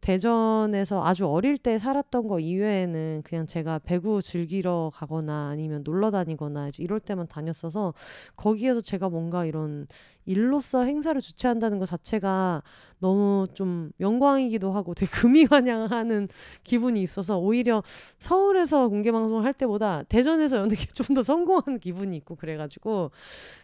대전에서 아주 어릴 때 살았던 거 이외에는 그냥 제가 배구 즐기러 가거나 아니면 놀러 다니거나 이럴 때만 다녔어서 거기에서 제가 뭔가 이런 일로서 행사를 주최한다는 것 자체가 너무 좀 영광이기도 하고 되게 금이환영하는 기분이 있어서 오히려 서울에서 공개 방송을 할 때보다 대전에서 여는 게 좀 더 성공한 기분이 있고 그래가지고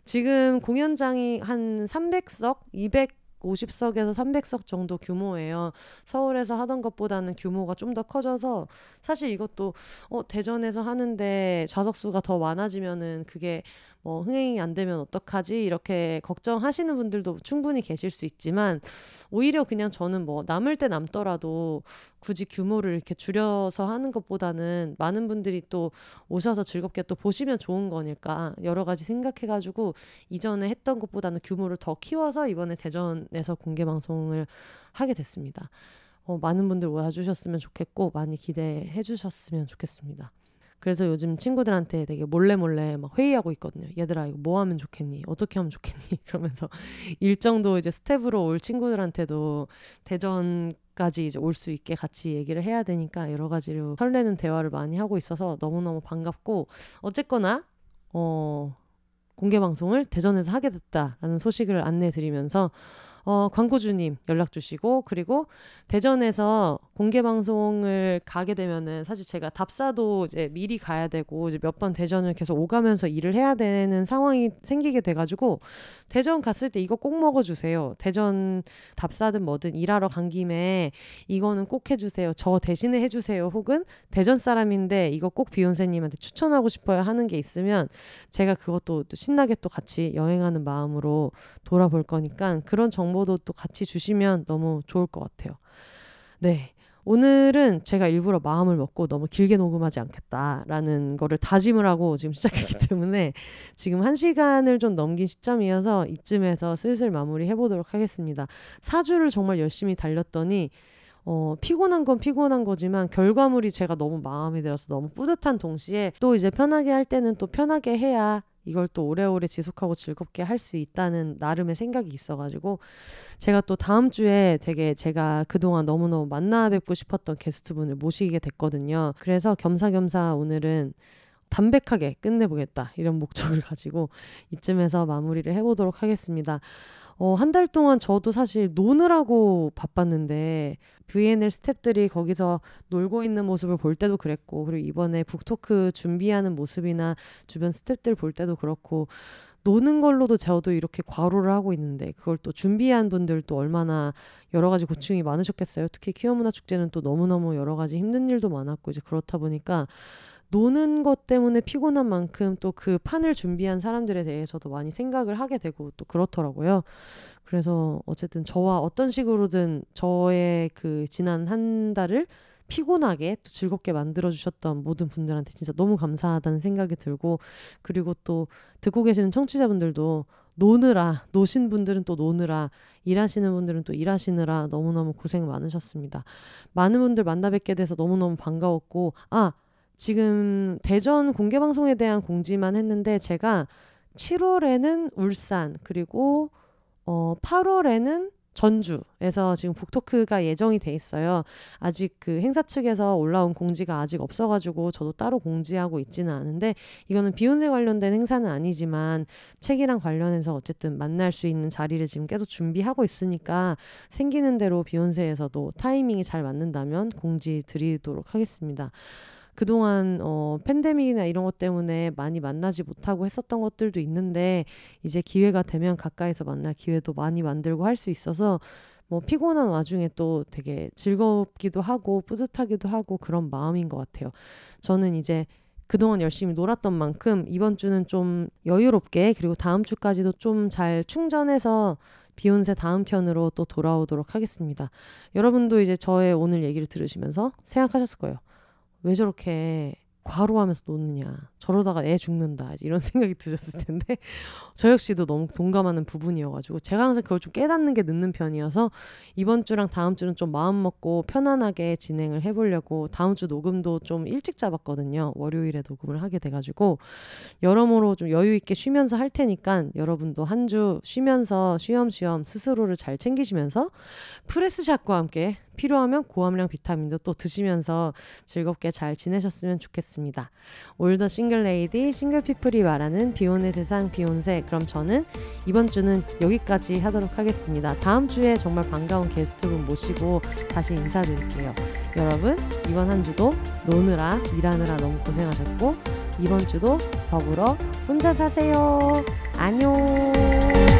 지금 공연장이 한 300석, 200 150석에서 300석 정도 규모예요. 서울에서 하던 것보다는 규모가 좀 더 커져서 사실 이것도 어 대전에서 하는데 좌석 수가 더 많아지면은 그게 뭐 흥행이 안 되면 어떡하지 이렇게 걱정하시는 분들도 충분히 계실 수 있지만 오히려 그냥 저는 뭐 남을 때 남더라도 굳이 규모를 이렇게 줄여서 하는 것보다는 많은 분들이 또 오셔서 즐겁게 또 보시면 좋은 거니까 여러 가지 생각해가지고 이전에 했던 것보다는 규모를 더 키워서 이번에 대전에서 공개 방송을 하게 됐습니다. 어, 많은 분들 와주셨으면 좋겠고 많이 기대해 주셨으면 좋겠습니다. 그래서 요즘 친구들한테 되게 몰래 몰래 막 회의하고 있거든요. 얘들아 이거 뭐 하면 좋겠니? 어떻게 하면 좋겠니? 그러면서 일정도 이제 스텝으로 올 친구들한테도 대전까지 이제 올 수 있게 같이 얘기를 해야 되니까 여러 가지로 설레는 대화를 많이 하고 있어서 너무너무 반갑고 어쨌거나 어 공개 방송을 대전에서 하게 됐다라는 소식을 안내 드리면서 어, 광고주님 연락 주시고 그리고 대전에서 공개 방송을 가게 되면은 사실 제가 답사도 이제 미리 가야 되고 이제 몇 번 대전을 계속 오가면서 일을 해야 되는 상황이 생기게 돼가지고 대전 갔을 때 이거 꼭 먹어주세요. 대전 답사든 뭐든 일하러 간 김에 이거는 꼭 해주세요. 저 대신에 해주세요. 혹은 대전 사람인데 이거 꼭 비욘세님한테 추천하고 싶어요 하는 게 있으면 제가 그것도 또 신나게 또 같이 여행하는 마음으로 돌아볼 거니까 그런 정보 도 또 같이 주시면 너무 좋을 것 같아요. 네. 오늘은 제가 일부러 마음을 먹고 너무 길게 녹음하지 않겠다라는 거를 다짐을 하고 지금 시작했기 때문에 지금 한 시간을 좀 넘긴 시점이어서 이쯤에서 슬슬 마무리 해보도록 하겠습니다. 4주를 정말 열심히 달렸더니 어, 피곤한 건 피곤한 거지만 결과물이 제가 너무 마음에 들어서 너무 뿌듯한 동시에 또 이제 편하게 할 때는 또 편하게 해야 이걸 또 오래오래 지속하고 즐겁게 할 수 있다는 나름의 생각이 있어가지고 제가 또 다음 주에 되게 제가 그동안 너무너무 만나 뵙고 싶었던 게스트분을 모시게 됐거든요. 그래서 겸사겸사 오늘은 담백하게 끝내보겠다 이런 목적을 가지고 이쯤에서 마무리를 해보도록 하겠습니다. 어, 한 달 동안 저도 사실 노느라고 바빴는데 VNL 스탭들이 거기서 놀고 있는 모습을 볼 때도 그랬고 그리고 이번에 북토크 준비하는 모습이나 주변 스탭들 볼 때도 그렇고 노는 걸로도 저도 이렇게 과로를 하고 있는데 그걸 또 준비한 분들도 얼마나 여러 가지 고충이 많으셨겠어요. 특히 퀴어 문화 축제는 또 너무너무 여러 가지 힘든 일도 많았고 이제 그렇다 보니까 노는 것 때문에 피곤한 만큼 또 그 판을 준비한 사람들에 대해서도 많이 생각을 하게 되고 또 그렇더라고요. 그래서 어쨌든 저와 어떤 식으로든 저의 그 지난 한 달을 피곤하게 또 즐겁게 만들어 주셨던 모든 분들한테 진짜 너무 감사하다는 생각이 들고 그리고 또 듣고 계시는 청취자분들도 노느라 노신 분들은 또 노느라 일하시는 분들은 또 일하시느라 너무너무 고생 많으셨습니다. 많은 분들 만나 뵙게 돼서 너무너무 반가웠고 아 지금 대전 공개 방송에 대한 공지만 했는데 제가 7월에는 울산 그리고 어 8월에는 전주에서 지금 북토크가 예정이 돼 있어요. 아직 그 행사 측에서 올라온 공지가 아직 없어가지고 저도 따로 공지하고 있지는 않은데 이거는 비욘세 관련된 행사는 아니지만 책이랑 관련해서 어쨌든 만날 수 있는 자리를 지금 계속 준비하고 있으니까 생기는 대로 비욘세에서도 타이밍이 잘 맞는다면 공지 드리도록 하겠습니다. 그동안 어 팬데믹이나 이런 것 때문에 많이 만나지 못하고 했었던 것들도 있는데 이제 기회가 되면 가까이서 만날 기회도 많이 만들고 할 수 있어서 뭐 피곤한 와중에 또 되게 즐겁기도 하고 뿌듯하기도 하고 그런 마음인 것 같아요. 저는 이제 그동안 열심히 놀았던 만큼 이번 주는 좀 여유롭게 그리고 다음 주까지도 좀 잘 충전해서 비욘세 다음 편으로 또 돌아오도록 하겠습니다. 여러분도 이제 저의 오늘 얘기를 들으시면서 생각하셨을 거예요. 왜 저렇게 과로하면서 노느냐. 저러다가 애 죽는다. 이런 생각이 드셨을 텐데. 저 역시도 너무 동감하는 부분이어가지고 제가 항상 그걸 좀 깨닫는 게 늦는 편이어서 이번 주랑 다음 주는 좀 마음 먹고 편안하게 진행을 해보려고 다음 주 녹음도 좀 일찍 잡았거든요. 월요일에 녹음을 하게 돼가지고 여러모로 좀 여유 있게 쉬면서 할 테니까 여러분도 한 주 쉬면서 쉬엄쉬엄 스스로를 잘 챙기시면서 프레스샷과 함께 필요하면 고함량 비타민도 또 드시면서 즐겁게 잘 지내셨으면 좋겠습니다. All the single lady single people이 말하는 비혼의 세상 비혼세 그럼 저는 이번 주는 여기까지 하도록 하겠습니다. 다음 주에 정말 반가운 게스트분 모시고 다시 인사드릴게요. 여러분 이번 한 주도 노느라 일하느라 너무 고생하셨고 이번 주도 더불어 혼자 사세요. 안녕.